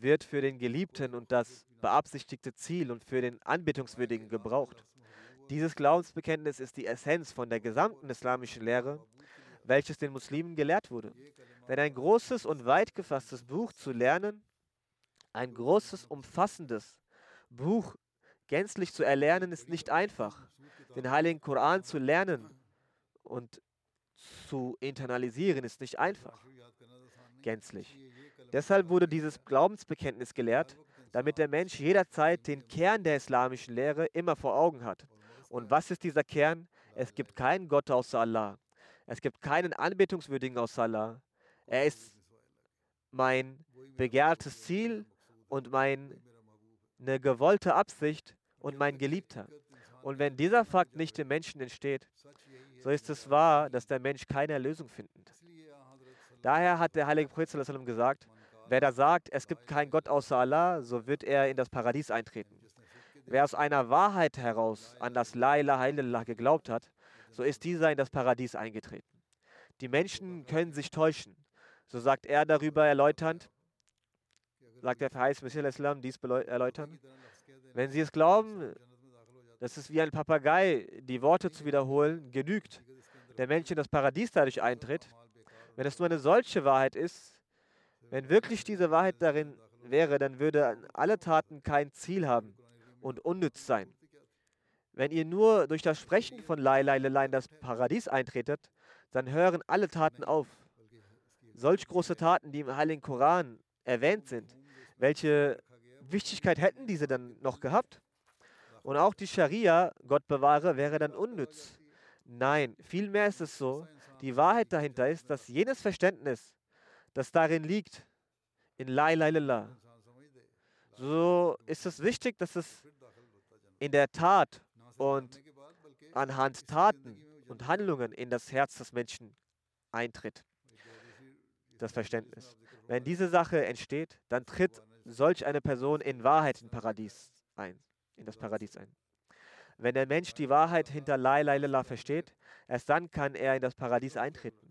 wird für den Geliebten und das beabsichtigte Ziel und für den Anbetungswürdigen gebraucht. Dieses Glaubensbekenntnis ist die Essenz von der gesamten islamischen Lehre, welches den Muslimen gelehrt wurde. Denn ein großes und weit gefasstes Buch zu lernen, ein großes, umfassendes Buch gänzlich zu erlernen, ist nicht einfach. Den heiligen Koran zu lernen und zu internalisieren, ist nicht einfach. Gänzlich. Deshalb wurde dieses Glaubensbekenntnis gelehrt, damit der Mensch jederzeit den Kern der islamischen Lehre immer vor Augen hat. Und was ist dieser Kern? Es gibt keinen Gott außer Allah. Es gibt keinen Anbetungswürdigen außer Allah. Er ist mein begehrtes Ziel und meine gewollte Absicht und mein Geliebter. Und wenn dieser Fakt nicht im Menschen entsteht, so ist es wahr, dass der Mensch keine Erlösung findet. Daher hat der heilige Prophet gesagt, wer da sagt, es gibt keinen Gott außer Allah, so wird er in das Paradies eintreten. Wer aus einer Wahrheit heraus an das La ilaha illallah geglaubt hat, so ist dieser in das Paradies eingetreten. Die Menschen können sich täuschen. So sagt er darüber erläuternd, sagt der verheißene Messias Islam dies erläutern. Wenn sie es glauben, dass es wie ein Papagei, die Worte zu wiederholen, genügt, der Mensch in das Paradies dadurch eintritt, wenn es nur eine solche Wahrheit ist, wenn wirklich diese Wahrheit darin wäre, dann würde alle Taten kein Ziel haben und unnütz sein. Wenn ihr nur durch das Sprechen von Lai Lai Lai in das Paradies eintretet, dann hören alle Taten auf. Solch große Taten, die im Heiligen Koran erwähnt sind, welche Wichtigkeit hätten diese dann noch gehabt? Und auch die Scharia, Gott bewahre, wäre dann unnütz. Nein, vielmehr ist es so, die Wahrheit dahinter ist, dass jenes Verständnis, das darin liegt, in La ilaha illallah, so ist es wichtig, dass es in der Tat und anhand Taten und Handlungen in das Herz des Menschen eintritt. Das Verständnis. Wenn diese Sache entsteht, dann tritt solch eine Person in Wahrheit in Paradies ein, in das Paradies ein. Wenn der Mensch die Wahrheit hinter La ilaha versteht, erst dann kann er in das Paradies eintreten.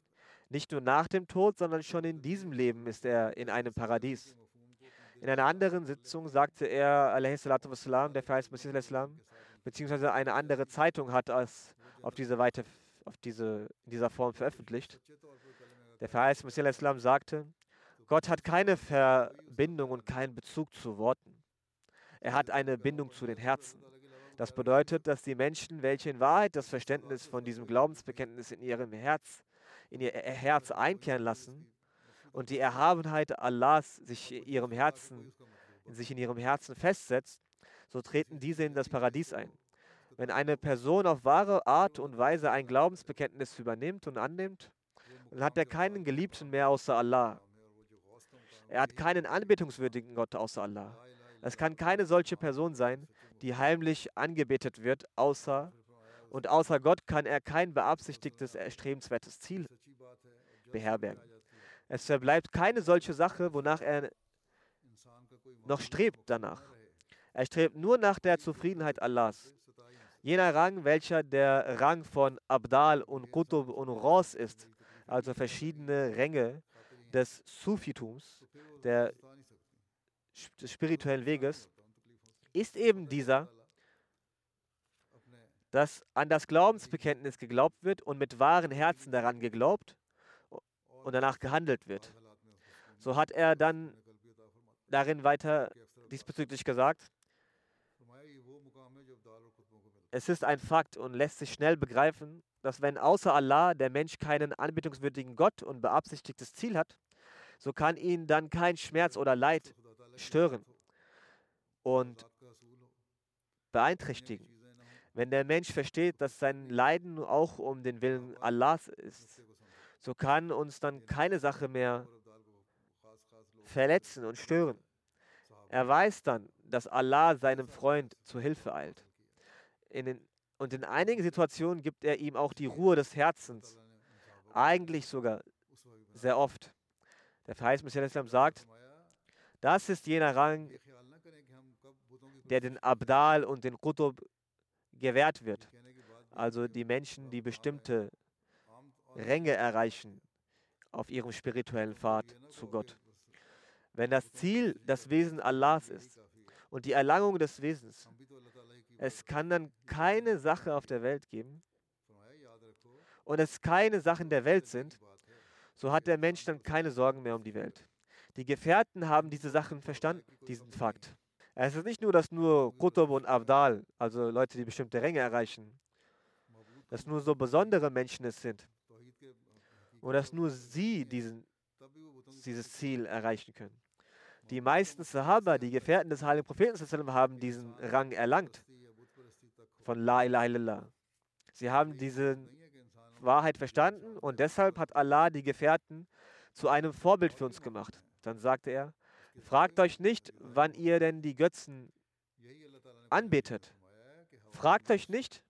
Nicht nur nach dem Tod, sondern schon in diesem Leben ist er in einem Paradies. In einer anderen Sitzung sagte er, wassalam, der Verheiß Messias beziehungsweise eine andere Zeitung hat es auf diese Weite, auf diese, in dieser Form veröffentlicht. Der Verheiß Messias sagte, Gott hat keine Verbindung und keinen Bezug zu Worten. Er hat eine Bindung zu den Herzen. Das bedeutet, dass die Menschen, welche in Wahrheit das Verständnis von diesem Glaubensbekenntnis in ihrem Herz, in ihr Herz einkehren lassen und die Erhabenheit Allahs sich in ihrem Herzen, sich in ihrem Herzen festsetzt, so treten diese in das Paradies ein. Wenn eine Person auf wahre Art und Weise ein Glaubensbekenntnis übernimmt und annimmt, dann hat er keinen Geliebten mehr außer Allah. Er hat keinen anbetungswürdigen Gott außer Allah. Es kann keine solche Person sein, die heimlich angebetet wird, außer und außer Gott kann er kein beabsichtigtes, erstrebenswertes Ziel beherbergen. Es verbleibt keine solche Sache, wonach er noch strebt danach. Er strebt nur nach der Zufriedenheit Allahs. Jener Rang, welcher der Rang von Abdal und Qutub und Ros ist, also verschiedene Ränge des Sufitums, der des spirituellen Weges ist eben dieser, dass an das Glaubensbekenntnis geglaubt wird und mit wahren Herzen daran geglaubt und danach gehandelt wird. So hat er dann darin weiter diesbezüglich gesagt, es ist ein Fakt und lässt sich schnell begreifen, dass wenn außer Allah der Mensch keinen anbetungswürdigen Gott und beabsichtigtes Ziel hat, so kann ihn dann kein Schmerz oder Leid stören und beeinträchtigen. Wenn der Mensch versteht, dass sein Leiden auch um den Willen Allahs ist, so kann uns dann keine Sache mehr verletzen und stören. Er weiß dann, dass Allah seinem Freund zu Hilfe eilt. In den, und in einigen Situationen gibt er ihm auch die Ruhe des Herzens. Eigentlich sogar sehr oft. Der Verheiß Messias sagt, das ist jener Rang, der den Abdal und den Qutub gewährt wird. Also die Menschen, die bestimmte Ränge erreichen auf ihrem spirituellen Pfad zu Gott. Wenn das Ziel das Wesen Allahs ist und die Erlangung des Wesens, es kann dann keine Sache auf der Welt geben und es keine Sachen der Welt sind, so hat der Mensch dann keine Sorgen mehr um die Welt. Die Gefährten haben diese Sachen verstanden, diesen Fakt. Es ist nicht nur, dass nur Qutub und Abdal, also Leute, die bestimmte Ränge erreichen, dass nur so besondere Menschen es sind. Und dass nur sie diesen, dieses Ziel erreichen können. Die meisten Sahaba, die Gefährten des heiligen Propheten, haben diesen Rang erlangt von La ilaha illallah. Sie haben diese Wahrheit verstanden und deshalb hat Allah die Gefährten zu einem Vorbild für uns gemacht. Dann sagte er, Fragt euch nicht, wann ihr denn die Götzen anbetet. Fragt euch nicht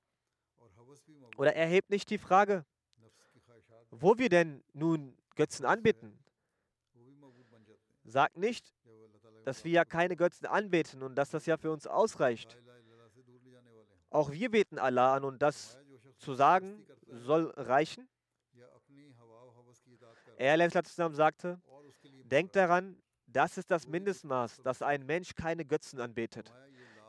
oder erhebt nicht die Frage, wo wir denn nun Götzen anbeten. Sagt nicht, dass wir ja keine Götzen anbeten und dass das ja für uns ausreicht. Auch wir beten Allah an und das zu sagen soll reichen. Er sagte, denkt daran, das ist das Mindestmaß, dass ein Mensch keine Götzen anbetet.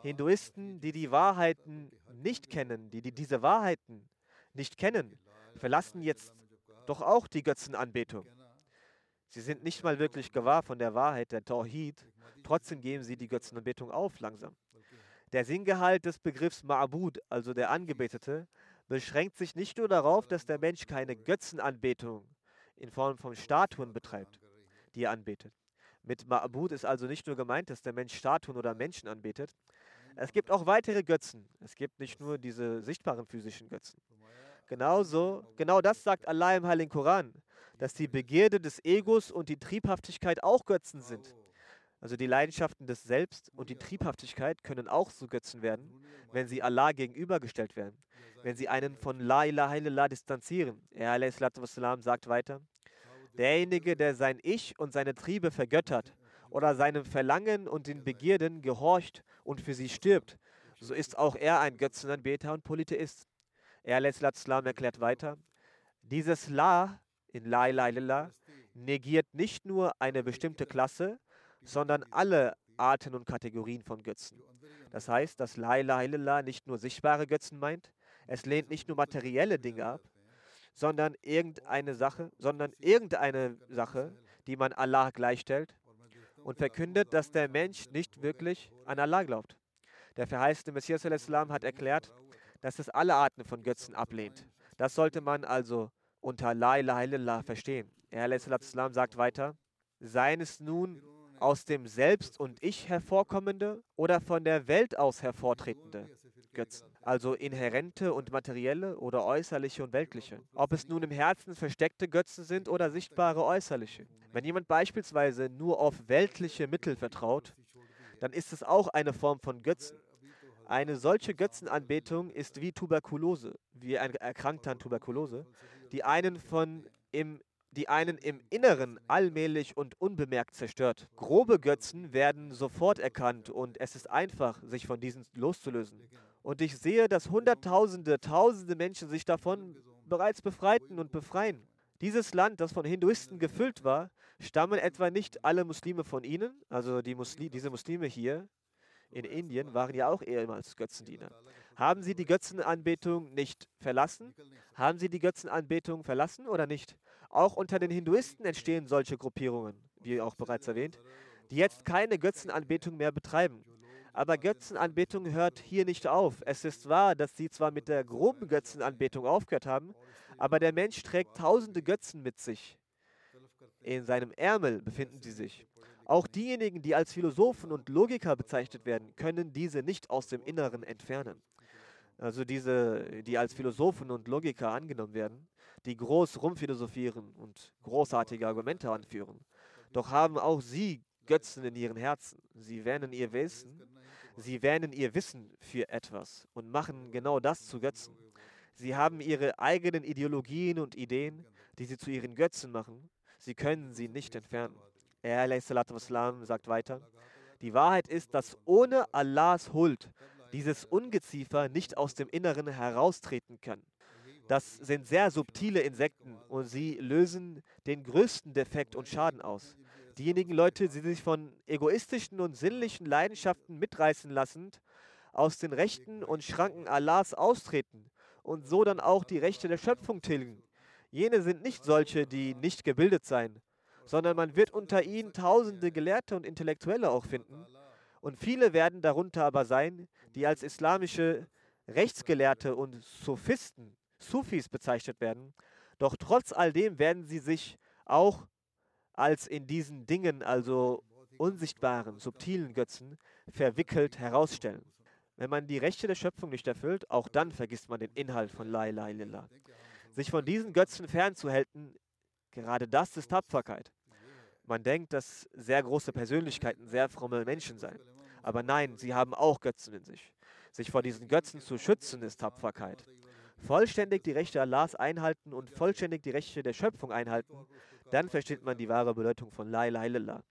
Hinduisten, die die Wahrheiten nicht kennen, die, die diese Wahrheiten nicht kennen, verlassen jetzt doch auch die Götzenanbetung. Sie sind nicht mal wirklich gewahr von der Wahrheit der Tawhid, trotzdem geben sie die Götzenanbetung auf langsam. Der Sinngehalt des Begriffs Ma'bud, also der Angebetete, beschränkt sich nicht nur darauf, dass der Mensch keine Götzenanbetung in Form von Statuen betreibt, die er anbetet. Mit Ma'bud ist also nicht nur gemeint, dass der Mensch Statuen oder Menschen anbetet. Es gibt auch weitere Götzen. Es gibt nicht nur diese sichtbaren physischen Götzen. Genauso, genau das sagt Allah im Heiligen Koran, dass die Begierde des Egos und die Triebhaftigkeit auch Götzen sind. Also die Leidenschaften des Selbst und die Triebhaftigkeit können auch zu Götzen werden, wenn sie Allah gegenübergestellt werden, wenn sie einen von La ilaha illallah distanzieren. Er sagt weiter, Derjenige, der sein Ich und seine Triebe vergöttert oder seinem Verlangen und den Begierden gehorcht und für sie stirbt, so ist auch er ein Götzenanbeter und Polytheist. Er Islam erklärt weiter, dieses La in La ilaha negiert nicht nur eine bestimmte Klasse, sondern alle Arten und Kategorien von Götzen. Das heißt, dass La ilaha nicht nur sichtbare Götzen meint, es lehnt nicht nur materielle Dinge ab, sondern irgendeine Sache, sondern irgendeine Sache, die man Allah gleichstellt und verkündet, dass der Mensch nicht wirklich an Allah glaubt. Der verheißene Messias hat erklärt, dass es alle Arten von Götzen ablehnt. Das sollte man also unter La ilaha illallah verstehen. Er sagt weiter, seien es nun aus dem Selbst und Ich hervorkommende oder von der Welt aus hervortretende Götzen, also inhärente und materielle oder äußerliche und weltliche. Ob es nun im Herzen versteckte Götzen sind oder sichtbare äußerliche. Wenn jemand beispielsweise nur auf weltliche Mittel vertraut, dann ist es auch eine Form von Götzen. Eine solche Götzenanbetung ist wie Tuberkulose, wie ein Erkrankter an Tuberkulose, die einen von im die einen im Inneren allmählich und unbemerkt zerstört. Grobe Götzen werden sofort erkannt und es ist einfach, sich von diesen loszulösen. Und ich sehe, dass Hunderttausende, Tausende Menschen sich davon bereits befreiten und befreien. Dieses Land, das von Hinduisten gefüllt war, stammen etwa nicht alle Muslime von ihnen, also die Musli diese Muslime hier in Indien waren ja auch ehemals Götzendiener. Haben sie die Götzenanbetung nicht verlassen? Haben sie die Götzenanbetung verlassen oder nicht? Auch unter den Hinduisten entstehen solche Gruppierungen, wie auch bereits erwähnt, die jetzt keine Götzenanbetung mehr betreiben. Aber Götzenanbetung hört hier nicht auf. Es ist wahr, dass sie zwar mit der groben Götzenanbetung aufgehört haben, aber der Mensch trägt tausende Götzen mit sich. In seinem Ärmel befinden sie sich. Auch diejenigen, die als Philosophen und Logiker bezeichnet werden, können diese nicht aus dem Inneren entfernen. Also diese, die als Philosophen und Logiker angenommen werden, die groß rumphilosophieren und großartige Argumente anführen. Doch haben auch sie Götzen in ihren Herzen. Sie wähnen ihr Wissen, sie wähnen ihr Wissen für etwas und machen genau das zu Götzen. Sie haben ihre eigenen Ideologien und Ideen, die sie zu ihren Götzen machen. Sie können sie nicht entfernen. Er sagt weiter, die Wahrheit ist, dass ohne Allahs Huld dieses Ungeziefer nicht aus dem Inneren heraustreten kann. Das sind sehr subtile Insekten und sie lösen den größten Defekt und Schaden aus. Diejenigen Leute, die sich von egoistischen und sinnlichen Leidenschaften mitreißen lassen, aus den Rechten und Schranken Allahs austreten und so dann auch die Rechte der Schöpfung tilgen. Jene sind nicht solche, die nicht gebildet seien, sondern man wird unter ihnen tausende Gelehrte und Intellektuelle auch finden. Und viele werden darunter aber sein, die als islamische Rechtsgelehrte und Sophisten, Sufis bezeichnet werden. Doch trotz all dem werden sie sich auch als in diesen Dingen, also unsichtbaren, subtilen Götzen, verwickelt herausstellen. Wenn man die Rechte der Schöpfung nicht erfüllt, auch dann vergisst man den Inhalt von La ilaha illallah. Sich von diesen Götzen fernzuhalten, Gerade das ist Tapferkeit. Man denkt, dass sehr große Persönlichkeiten sehr fromme Menschen seien. Aber nein, sie haben auch Götzen in sich. Sich vor diesen Götzen zu schützen, ist Tapferkeit. Vollständig die Rechte Allahs einhalten und vollständig die Rechte der Schöpfung einhalten, dann versteht man die wahre Bedeutung von La ilaha illallah.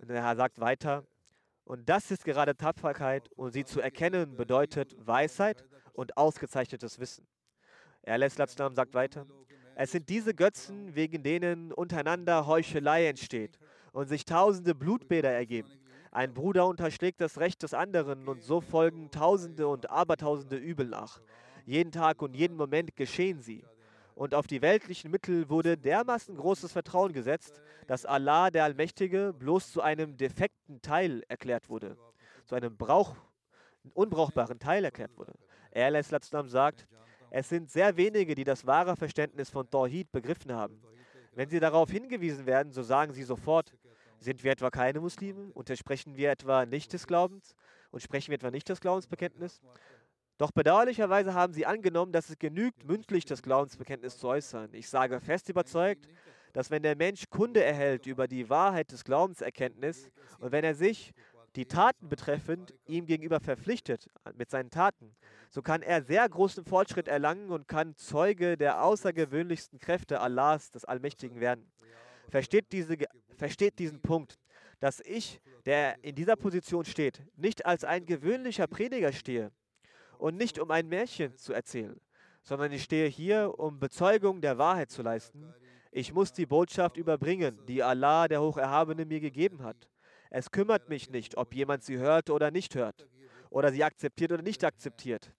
Und der Herr sagt weiter, und das ist gerade Tapferkeit und sie zu erkennen bedeutet Weisheit und ausgezeichnetes Wissen. Er lässt sagt weiter, es sind diese Götzen, wegen denen untereinander Heuchelei entsteht und sich tausende Blutbäder ergeben. Ein Bruder unterschlägt das Recht des anderen und so folgen tausende und abertausende Übel nach. Jeden Tag und jeden Moment geschehen sie. Und auf die weltlichen Mittel wurde dermaßen großes Vertrauen gesetzt, dass Allah, der Allmächtige, bloß zu einem defekten Teil erklärt wurde, zu einem Brauch, unbrauchbaren Teil erklärt wurde. Er sagt, es sind sehr wenige, die das wahre Verständnis von Tawhid begriffen haben. Wenn sie darauf hingewiesen werden, so sagen sie sofort, sind wir etwa keine Muslime? Untersprechen wir etwa nicht des Glaubens? Und sprechen wir etwa nicht das Glaubensbekenntnis? Doch bedauerlicherweise haben sie angenommen, dass es genügt, mündlich das Glaubensbekenntnis zu äußern. Ich sage fest überzeugt, dass wenn der Mensch Kunde erhält über die Wahrheit des Glaubenserkenntnis und wenn er sich die Taten betreffend ihm gegenüber verpflichtet mit seinen Taten, so kann er sehr großen Fortschritt erlangen und kann Zeuge der außergewöhnlichsten Kräfte Allahs, des Allmächtigen werden. Versteht, diese, versteht diesen Punkt, dass ich, der in dieser Position steht, nicht als ein gewöhnlicher Prediger stehe und nicht um ein Märchen zu erzählen, sondern ich stehe hier, um Bezeugung der Wahrheit zu leisten. Ich muss die Botschaft überbringen, die Allah, der Hocherhabene, mir gegeben hat. Es kümmert mich nicht, ob jemand sie hört oder nicht hört, oder sie akzeptiert oder nicht akzeptiert.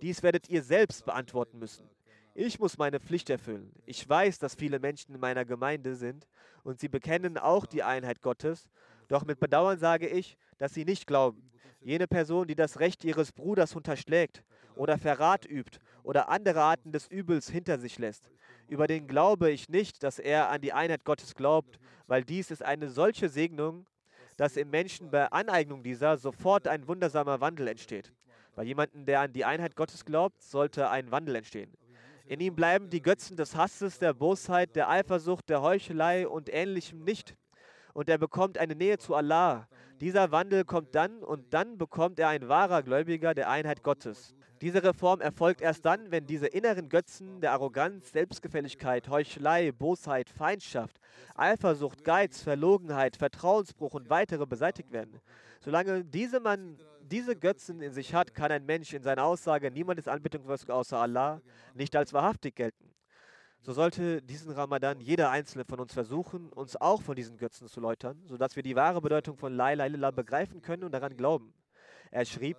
Dies werdet ihr selbst beantworten müssen. Ich muss meine Pflicht erfüllen. Ich weiß, dass viele Menschen in meiner Gemeinde sind und sie bekennen auch die Einheit Gottes, doch mit Bedauern sage ich, dass sie nicht glauben. Jene Person, die das Recht ihres Bruders unterschlägt oder Verrat übt oder andere Arten des Übels hinter sich lässt, über den glaube ich nicht, dass er an die Einheit Gottes glaubt, weil dies ist eine solche Segnung, dass im Menschen bei Aneignung dieser sofort ein wundersamer Wandel entsteht. Bei jemandem, der an die Einheit Gottes glaubt, sollte ein Wandel entstehen. In ihm bleiben die Götzen des Hasses, der Bosheit, der Eifersucht, der Heuchelei und ähnlichem nicht. Und er bekommt eine Nähe zu Allah. Dieser Wandel kommt dann und dann bekommt er ein wahrer Gläubiger der Einheit Gottes. Diese Reform erfolgt erst dann, wenn diese inneren Götzen der Arroganz, Selbstgefälligkeit, Heuchelei, Bosheit, Feindschaft, Eifersucht, Geiz, Verlogenheit, Vertrauensbruch und weitere beseitigt werden. Solange diese man diese Götzen in sich hat, kann ein Mensch in seiner Aussage, niemand ist anbetungswürdig außer Allah, nicht als wahrhaftig gelten. So sollte diesen Ramadan jeder einzelne von uns versuchen, uns auch von diesen Götzen zu läutern, sodass wir die wahre Bedeutung von La ilaha begreifen können und daran glauben. Er schrieb,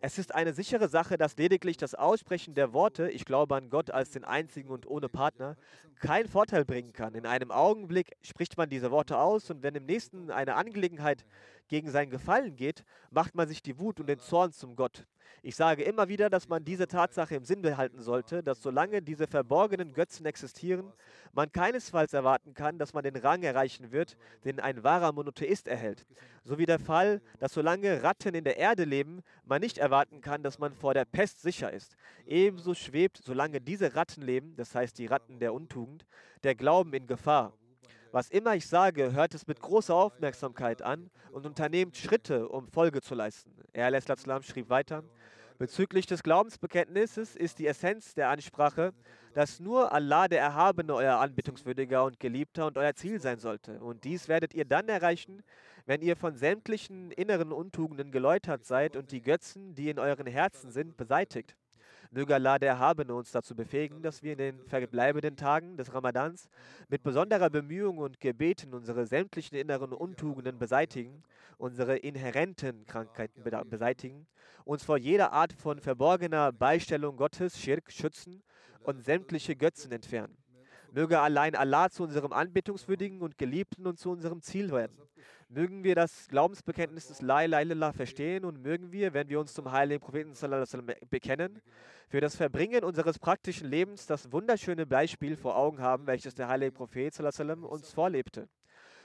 es ist eine sichere Sache, dass lediglich das Aussprechen der Worte, ich glaube an Gott als den einzigen und ohne Partner, keinen Vorteil bringen kann. In einem Augenblick spricht man diese Worte aus und wenn im nächsten eine Angelegenheit gegen sein Gefallen geht, macht man sich die Wut und den Zorn zum Gott. Ich sage immer wieder, dass man diese Tatsache im Sinn behalten sollte, dass solange diese verborgenen Götzen existieren, man keinesfalls erwarten kann, dass man den Rang erreichen wird, den ein wahrer Monotheist erhält. So wie der Fall, dass solange Ratten in der Erde leben, man nicht erwarten kann, dass man vor der Pest sicher ist. Ebenso schwebt, solange diese Ratten leben, das heißt die Ratten der Untugend, der Glauben in Gefahr. Was immer ich sage, hört es mit großer Aufmerksamkeit an und unternehmt Schritte, um Folge zu leisten. Er schrieb weiter, Bezüglich des Glaubensbekenntnisses ist die Essenz der Ansprache, dass nur Allah der Erhabene euer Anbetungswürdiger und Geliebter und euer Ziel sein sollte. Und dies werdet ihr dann erreichen, wenn ihr von sämtlichen inneren Untugenden geläutert seid und die Götzen, die in euren Herzen sind, beseitigt. Möge Allah der Erhabene uns dazu befähigen, dass wir in den verbleibenden Tagen des Ramadans mit besonderer Bemühung und Gebeten unsere sämtlichen inneren Untugenden beseitigen, unsere inhärenten Krankheiten beseitigen, uns vor jeder Art von verborgener Beistellung Gottes, Schirk, schützen und sämtliche Götzen entfernen. Möge allein Allah zu unserem Anbetungswürdigen und Geliebten und zu unserem Ziel werden. Mögen wir das Glaubensbekenntnis des La ilaha illallah verstehen und mögen wir, wenn wir uns zum heiligen Propheten bekennen, für das Verbringen unseres praktischen Lebens das wunderschöne Beispiel vor Augen haben, welches der heilige Prophet uns vorlebte.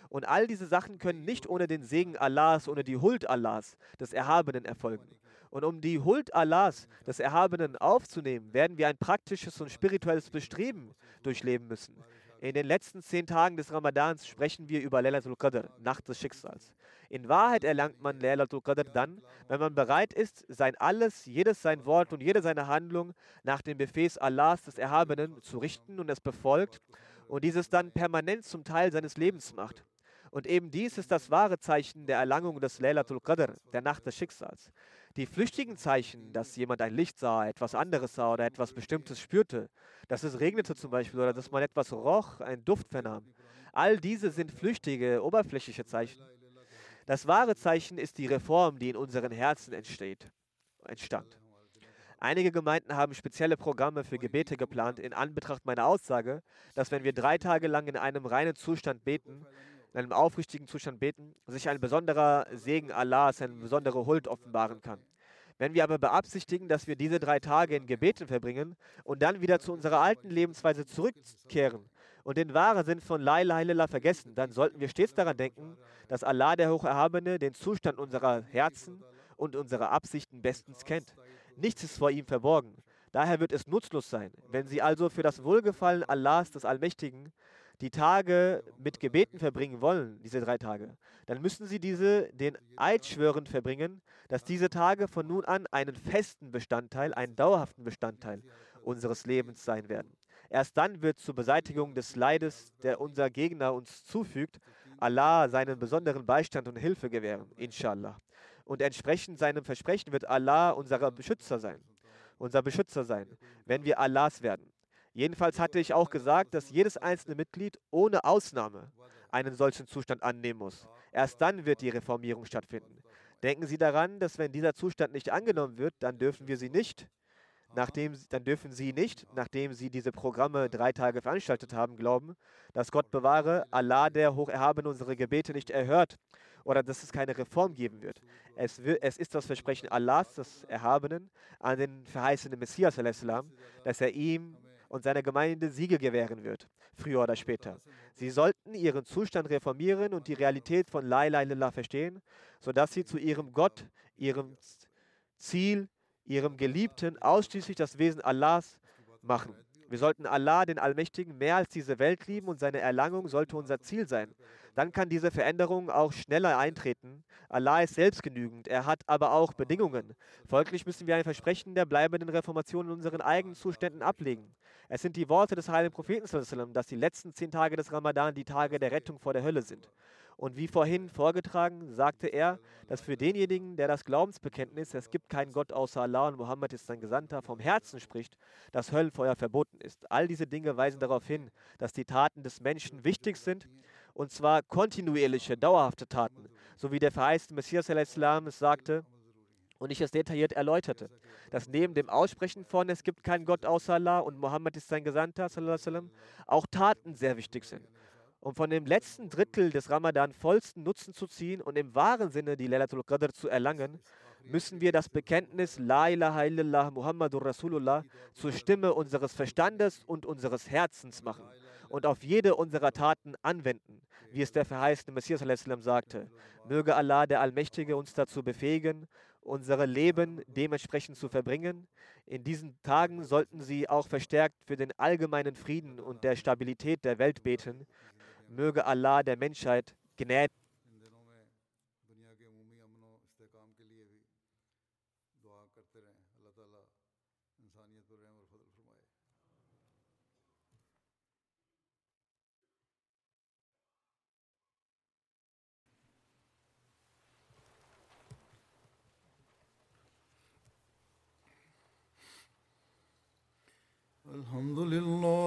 Und all diese Sachen können nicht ohne den Segen Allahs, ohne die Huld Allahs, des Erhabenen, erfolgen. Und um die Huld Allahs, des Erhabenen, aufzunehmen, werden wir ein praktisches und spirituelles Bestreben durchleben müssen. In den letzten zehn Tagen des Ramadans sprechen wir über Laylatul Qadr, Nacht des Schicksals. In Wahrheit erlangt man Laylatul Qadr dann, wenn man bereit ist, sein Alles, jedes sein Wort und jede seine Handlung nach dem Befehl Allahs des Erhabenen zu richten und es befolgt und dieses dann permanent zum Teil seines Lebens macht. Und eben dies ist das wahre Zeichen der Erlangung des Laylatul Qadr, der Nacht des Schicksals. Die flüchtigen Zeichen, dass jemand ein Licht sah, etwas anderes sah oder etwas Bestimmtes spürte, dass es regnete zum Beispiel oder dass man etwas roch, einen Duft vernahm, all diese sind flüchtige, oberflächliche Zeichen. Das wahre Zeichen ist die Reform, die in unseren Herzen entsteht, entstand. Einige Gemeinden haben spezielle Programme für Gebete geplant in Anbetracht meiner Aussage, dass wenn wir drei Tage lang in einem reinen Zustand beten, in einem aufrichtigen Zustand beten, sich ein besonderer Segen Allahs, eine besondere Huld offenbaren kann. Wenn wir aber beabsichtigen, dass wir diese drei Tage in Gebeten verbringen und dann wieder zu unserer alten Lebensweise zurückkehren und den wahren Sinn von La ilaha vergessen, dann sollten wir stets daran denken, dass Allah der Hocherhabene den Zustand unserer Herzen und unserer Absichten bestens kennt. Nichts ist vor ihm verborgen. Daher wird es nutzlos sein, wenn Sie also für das Wohlgefallen Allahs des Allmächtigen die Tage mit Gebeten verbringen wollen, diese drei Tage, dann müssen sie diese den Eid schwörend verbringen, dass diese Tage von nun an einen festen Bestandteil, einen dauerhaften Bestandteil unseres Lebens sein werden. Erst dann wird zur Beseitigung des Leides, der unser Gegner uns zufügt, Allah seinen besonderen Beistand und Hilfe gewähren, inshallah. Und entsprechend seinem Versprechen wird Allah unser Beschützer sein, unser Beschützer sein, wenn wir Allahs werden. Jedenfalls hatte ich auch gesagt, dass jedes einzelne Mitglied ohne Ausnahme einen solchen Zustand annehmen muss. Erst dann wird die Reformierung stattfinden. Denken Sie daran, dass wenn dieser Zustand nicht angenommen wird, dann dürfen wir sie nicht, nachdem, dann dürfen Sie nicht, nachdem Sie diese Programme drei Tage veranstaltet haben, glauben, dass Gott bewahre, Allah der Hocherhabene unsere Gebete nicht erhört oder dass es keine Reform geben wird. Es, es ist das Versprechen Allahs, des Erhabenen, an den verheißenen Messias, dass er ihm und seiner Gemeinde Siege gewähren wird, früher oder später. Sie sollten ihren Zustand reformieren und die Realität von La ilaha illallah verstehen, sodass sie zu ihrem Gott, ihrem Ziel, ihrem Geliebten ausschließlich das Wesen Allahs machen. Wir sollten Allah, den Allmächtigen, mehr als diese Welt lieben und seine Erlangung sollte unser Ziel sein. Dann kann diese Veränderung auch schneller eintreten. Allah ist selbstgenügend, er hat aber auch Bedingungen. Folglich müssen wir ein Versprechen der bleibenden Reformation in unseren eigenen Zuständen ablegen. Es sind die Worte des heiligen Propheten, dass die letzten zehn Tage des Ramadan die Tage der Rettung vor der Hölle sind. Und wie vorhin vorgetragen, sagte er, dass für denjenigen, der das Glaubensbekenntnis, es gibt keinen Gott außer Allah und Mohammed ist sein Gesandter, vom Herzen spricht, dass Höllenfeuer verboten ist. All diese Dinge weisen darauf hin, dass die Taten des Menschen wichtig sind, und zwar kontinuierliche, dauerhafte Taten, so wie der verheißte Messias es sagte, und ich es detailliert erläuterte, dass neben dem Aussprechen von es gibt keinen Gott außer Allah und Mohammed ist sein Gesandter, auch Taten sehr wichtig sind. Um von dem letzten Drittel des Ramadan vollsten Nutzen zu ziehen und im wahren Sinne die Laylatul Qadr zu erlangen, müssen wir das Bekenntnis La ilaha illallah Muhammadur Rasulullah zur Stimme unseres Verstandes und unseres Herzens machen und auf jede unserer Taten anwenden, wie es der verheißene Messias sagte. Möge Allah, der Allmächtige, uns dazu befähigen, unsere Leben dementsprechend zu verbringen. In diesen Tagen sollten Sie auch verstärkt für den allgemeinen Frieden und der Stabilität der Welt beten. Möge Allah der Menschheit Gnade الحمد لله